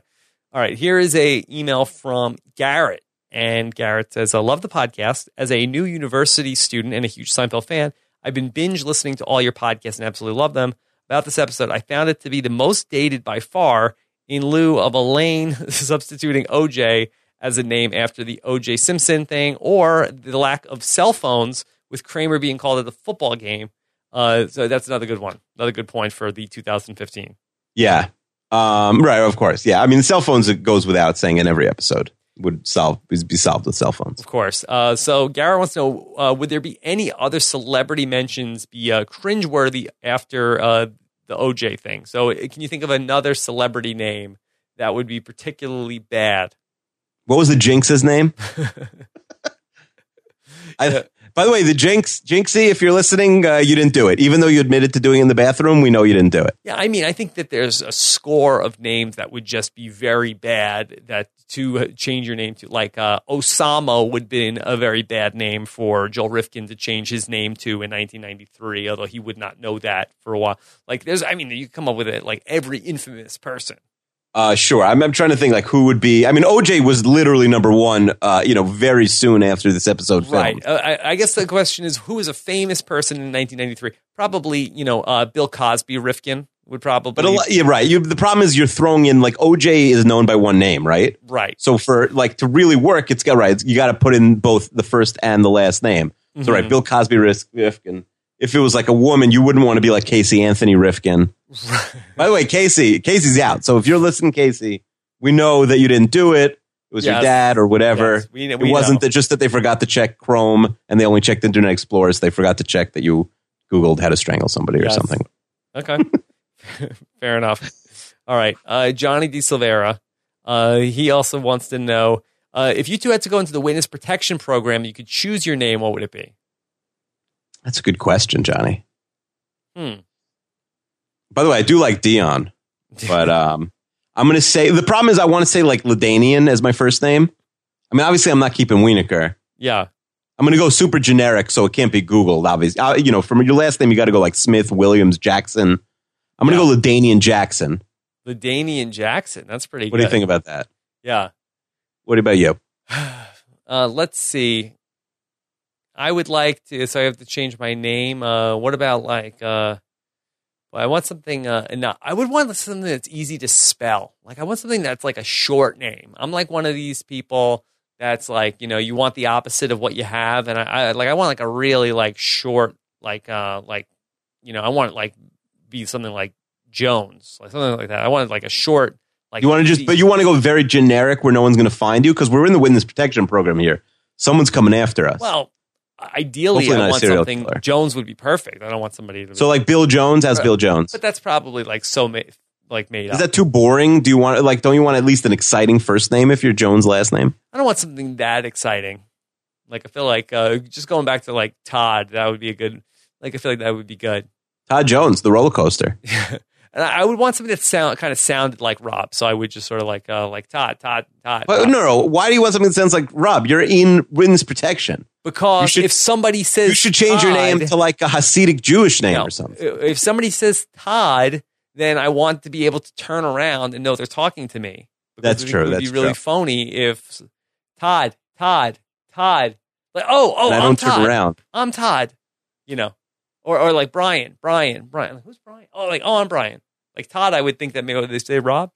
All right. Here is a email from Garrett, and Garrett says, "I love the podcast. As a new university student and a huge Seinfeld fan, I've been binge listening to all your podcasts and absolutely love them. About this episode, I found it to be the most dated by far." In lieu of Elaine substituting OJ as a name after the O.J. Simpson thing, or the lack of cell phones with Kramer being called at the football game. Uh, so that's another good one, another good point for the 2015. Yeah, um, right. Of course. Yeah. I mean, cell phones it goes without saying in every episode would solve be solved with cell phones. Of course. Uh, so Garrett wants to know: uh, Would there be any other celebrity mentions be uh, cringeworthy after uh, the OJ thing? So, can you think of another celebrity name that would be particularly bad? What was the Jinx's name? I, by the way, the Jinx, Jinxie, if you're listening, uh, you didn't do it. Even though you admitted to doing it in the bathroom, we know you didn't do it. Yeah, I mean, I think that there's a score of names that would just be very bad that to change your name to. Like uh, Osama would have been a very bad name for Joel Rifkin to change his name to in 1993, although he would not know that for a while. Like, there's, I mean, you come up with it like every infamous person. Uh, sure. I'm, I'm, trying to think like who would be. I mean, OJ was literally number one. Uh, you know, very soon after this episode. Filmed. Right. Uh, I, I, guess the question is, who is a famous person in 1993? Probably, you know, uh, Bill Cosby, Rifkin would probably. But a, yeah, right. You, the problem is you're throwing in like OJ is known by one name, right? Right. So for like to really work, it's got right. You got to put in both the first and the last name. So mm-hmm. right, Bill Cosby, Rifkin if it was like a woman, you wouldn't want to be like Casey Anthony Rifkin. By the way, Casey, Casey's out. So if you're listening, Casey, we know that you didn't do it. It was yes. your dad or whatever. Yes, we, we it wasn't that just that they forgot to check Chrome and they only checked Internet Explorer. So they forgot to check that you Googled how to strangle somebody yes. or something. Okay. Fair enough. All right. Uh, Johnny De Silvera. Uh, he also wants to know uh, if you two had to go into the witness protection program, you could choose your name. What would it be? That's a good question, Johnny. Hmm. By the way, I do like Dion, but um, I'm going to say the problem is I want to say like LaDainian as my first name. I mean, obviously, I'm not keeping Wienerkur. Yeah. I'm going to go super generic, so it can't be Googled. Obviously, uh, you know, from your last name, you got to go like Smith, Williams, Jackson. I'm going to yeah. go LaDainian Jackson. LaDainian Jackson. That's pretty. Good. What good. do you think about that? Yeah. What about you? Uh, let's see. I would like to, so I have to change my name. Uh, what about like, uh, well, I want something, uh, no, I would want something that's easy to spell. Like, I want something that's like a short name. I'm like one of these people that's like, you know, you want the opposite of what you have. And I, I like, I want like a really like short, like, uh, like, you know, I want it like be something like Jones, like something like that. I want like a short, like, you want to just, but you want to go very generic where no one's going to find you because we're in the witness protection program here. Someone's coming after us. Well, ideally Hopefully I want something killer. Jones would be perfect. I don't want somebody to So like Bill Jones as Bill Jones. But that's probably like so made like made Is up. that too boring? Do you want like don't you want at least an exciting first name if you're Jones last name? I don't want something that exciting. Like I feel like uh, just going back to like Todd, that would be a good like I feel like that would be good. Todd Jones, the roller coaster. And I would want something that sound kind of sounded like Rob, so I would just sort of like uh, like Todd, Todd, Todd. But, no, no. Why do you want something that sounds like Rob? You're in witness protection. Because should, if somebody says you should change Todd, your name to like a Hasidic Jewish name no, or something. If somebody says Todd, then I want to be able to turn around and know they're talking to me. That's true. It would be really true. phony if Todd, Todd, Todd. Like, oh, oh, and I I'm don't Todd. turn around. I'm Todd. You know. Or or like Brian, Brian, Brian. Like, Who's Brian? Oh, like oh, I'm Brian. Like Todd, I would think that maybe they say Rob.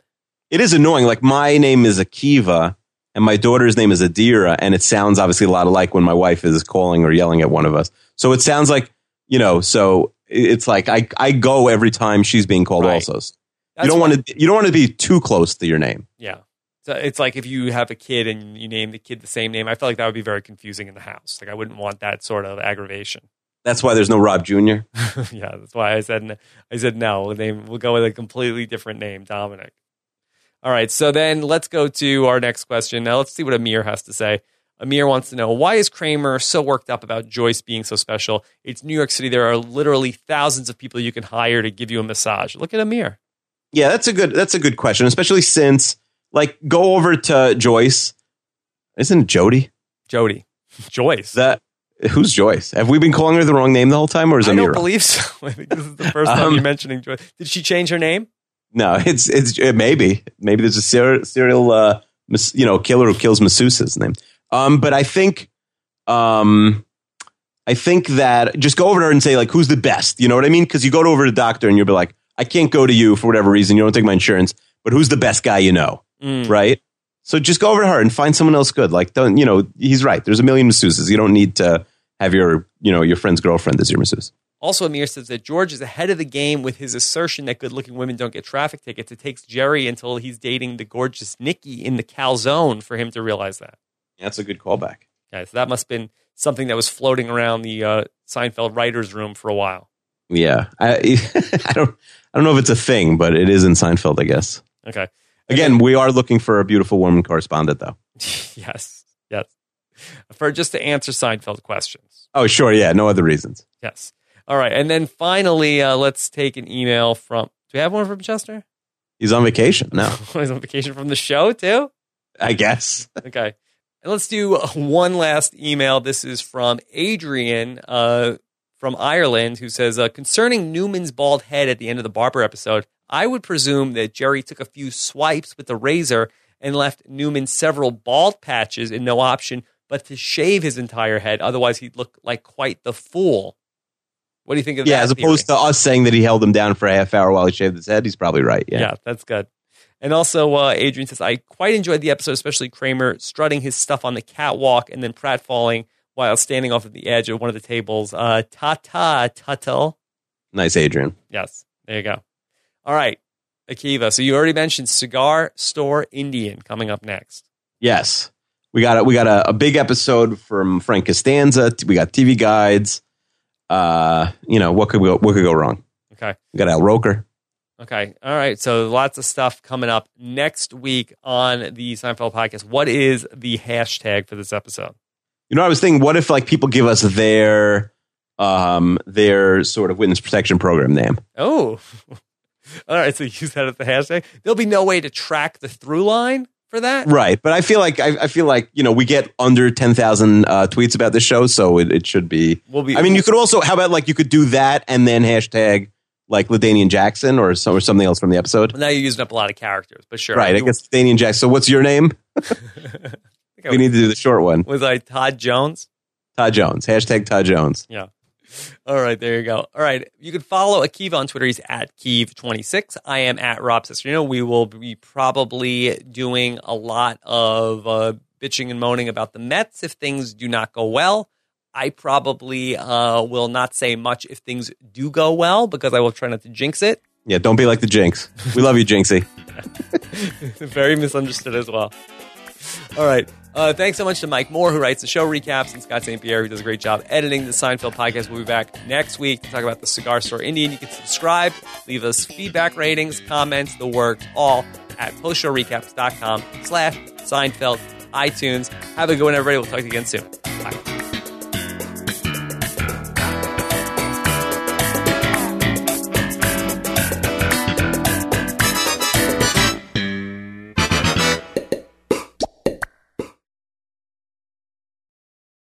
It is annoying. Like my name is Akiva, and my daughter's name is Adira, and it sounds obviously a lot alike when my wife is calling or yelling at one of us. So it sounds like you know. So it's like I I go every time she's being called. Right. Also, That's you don't want to you don't want to be too close to your name. Yeah. So it's like if you have a kid and you name the kid the same name, I feel like that would be very confusing in the house. Like I wouldn't want that sort of aggravation. That's why there's no Rob Jr. yeah, that's why I said I said no. We'll, name, we'll go with a completely different name, Dominic. All right, so then let's go to our next question. Now let's see what Amir has to say. Amir wants to know why is Kramer so worked up about Joyce being so special? It's New York City. There are literally thousands of people you can hire to give you a massage. Look at Amir. Yeah, that's a good that's a good question, especially since like go over to Joyce. Isn't Jody? Jody, Joyce. That who's Joyce? Have we been calling her the wrong name the whole time, or is I Amira? don't believe so. I think this is the first time Um, you're mentioning Joyce. Did she change her name? No, it's it's it maybe maybe there's a serial, serial uh, mas- you know killer who kills masseuses name. Um, but I think um, I think that just go over to her and say like, who's the best? You know what I mean? Because you go over to the doctor and you'll be like, I can't go to you for whatever reason. You don't take my insurance, but who's the best guy you know? Mm. right? So just go over to her and find someone else good. Like, don't you know? He's right. There's a million masseuses. You don't need to have your you know your friend's girlfriend as your masseuse. Also, Amir says that George is ahead of the game with his assertion that good-looking women don't get traffic tickets. It takes Jerry until he's dating the gorgeous Nikki in the calzone for him to realize that. That's a good callback. Okay, so that must have been something that was floating around the uh, Seinfeld writers' room for a while. Yeah, I I don't I don't know if it's a thing, but it is in Seinfeld, I guess. Okay. Again, we are looking for a beautiful woman correspondent, though. yes. Yes. For just to answer Seinfeld questions. Oh, sure, yeah, no other reasons. Yes. All right. And then finally, uh, let's take an email from. Do we have one from Chester? He's on vacation. No, He's on vacation from the show, too? I guess. Okay. And let's do one last email. This is from Adrian uh, from Ireland, who says uh, Concerning Newman's bald head at the end of the Barber episode, I would presume that Jerry took a few swipes with the razor and left Newman several bald patches and no option but to shave his entire head. Otherwise, he'd look like quite the fool. What do you think of Yeah, that? Yeah, as opposed theory? to us saying that he held him down for a half hour while he shaved his head, he's probably right. Yeah. Yeah, that's good. And also, uh, Adrian says, I quite enjoyed the episode, especially Kramer strutting his stuff on the catwalk and then Pratt falling while standing off at the edge of one of the tables. Uh, ta ta, Tuttle. Nice, Adrian. Yes, there you go. All right, Akiva. So you already mentioned Cigar Store Indian coming up next. Yes. We got a, we got a, a big episode from Frank Costanza. We got TV guides. Uh, you know what could go what could go wrong? Okay. We got Al Roker. Okay. All right. So lots of stuff coming up next week on the Seinfeld podcast. What is the hashtag for this episode? You know, I was thinking, what if like people give us their um their sort of witness protection program name? Oh, all right. So use that as the hashtag. There'll be no way to track the through line for that. Right. But I feel like I, I feel like you know we get under ten thousand uh, tweets about this show, so it, it should be. We'll be. I mean, you could also how about like you could do that and then hashtag like LaDainian Jackson or some or something else from the episode. now you're using up a lot of characters, but sure. Right. I You- guess LaDainian Jackson. So what's your name? I think I We need to do the short one. was I Todd Jones? Todd Jones. Hashtag Todd Jones. Yeah. All right, there you go. All right, you can follow Akiva on Twitter. He's at Keeve26. I am at Rob Cesternino. We will be probably doing a lot of uh, bitching and moaning about the Mets if things do not go well. I probably uh, will not say much if things do go well because I will try not to jinx it. Yeah, don't be like the Jinx. We love you, Jinxie. Very misunderstood as well. All right. Uh, thanks so much to Mike Moore, who writes the show recaps, and Scott St. Pierre, who does a great job editing the Seinfeld podcast. We'll be back next week to talk about the Cigar Store Indian. You can subscribe, leave us feedback, ratings, comments, the works, all at postshowrecaps.com slash Seinfeld iTunes. Have a good one, everybody. We'll talk to you again soon. Bye.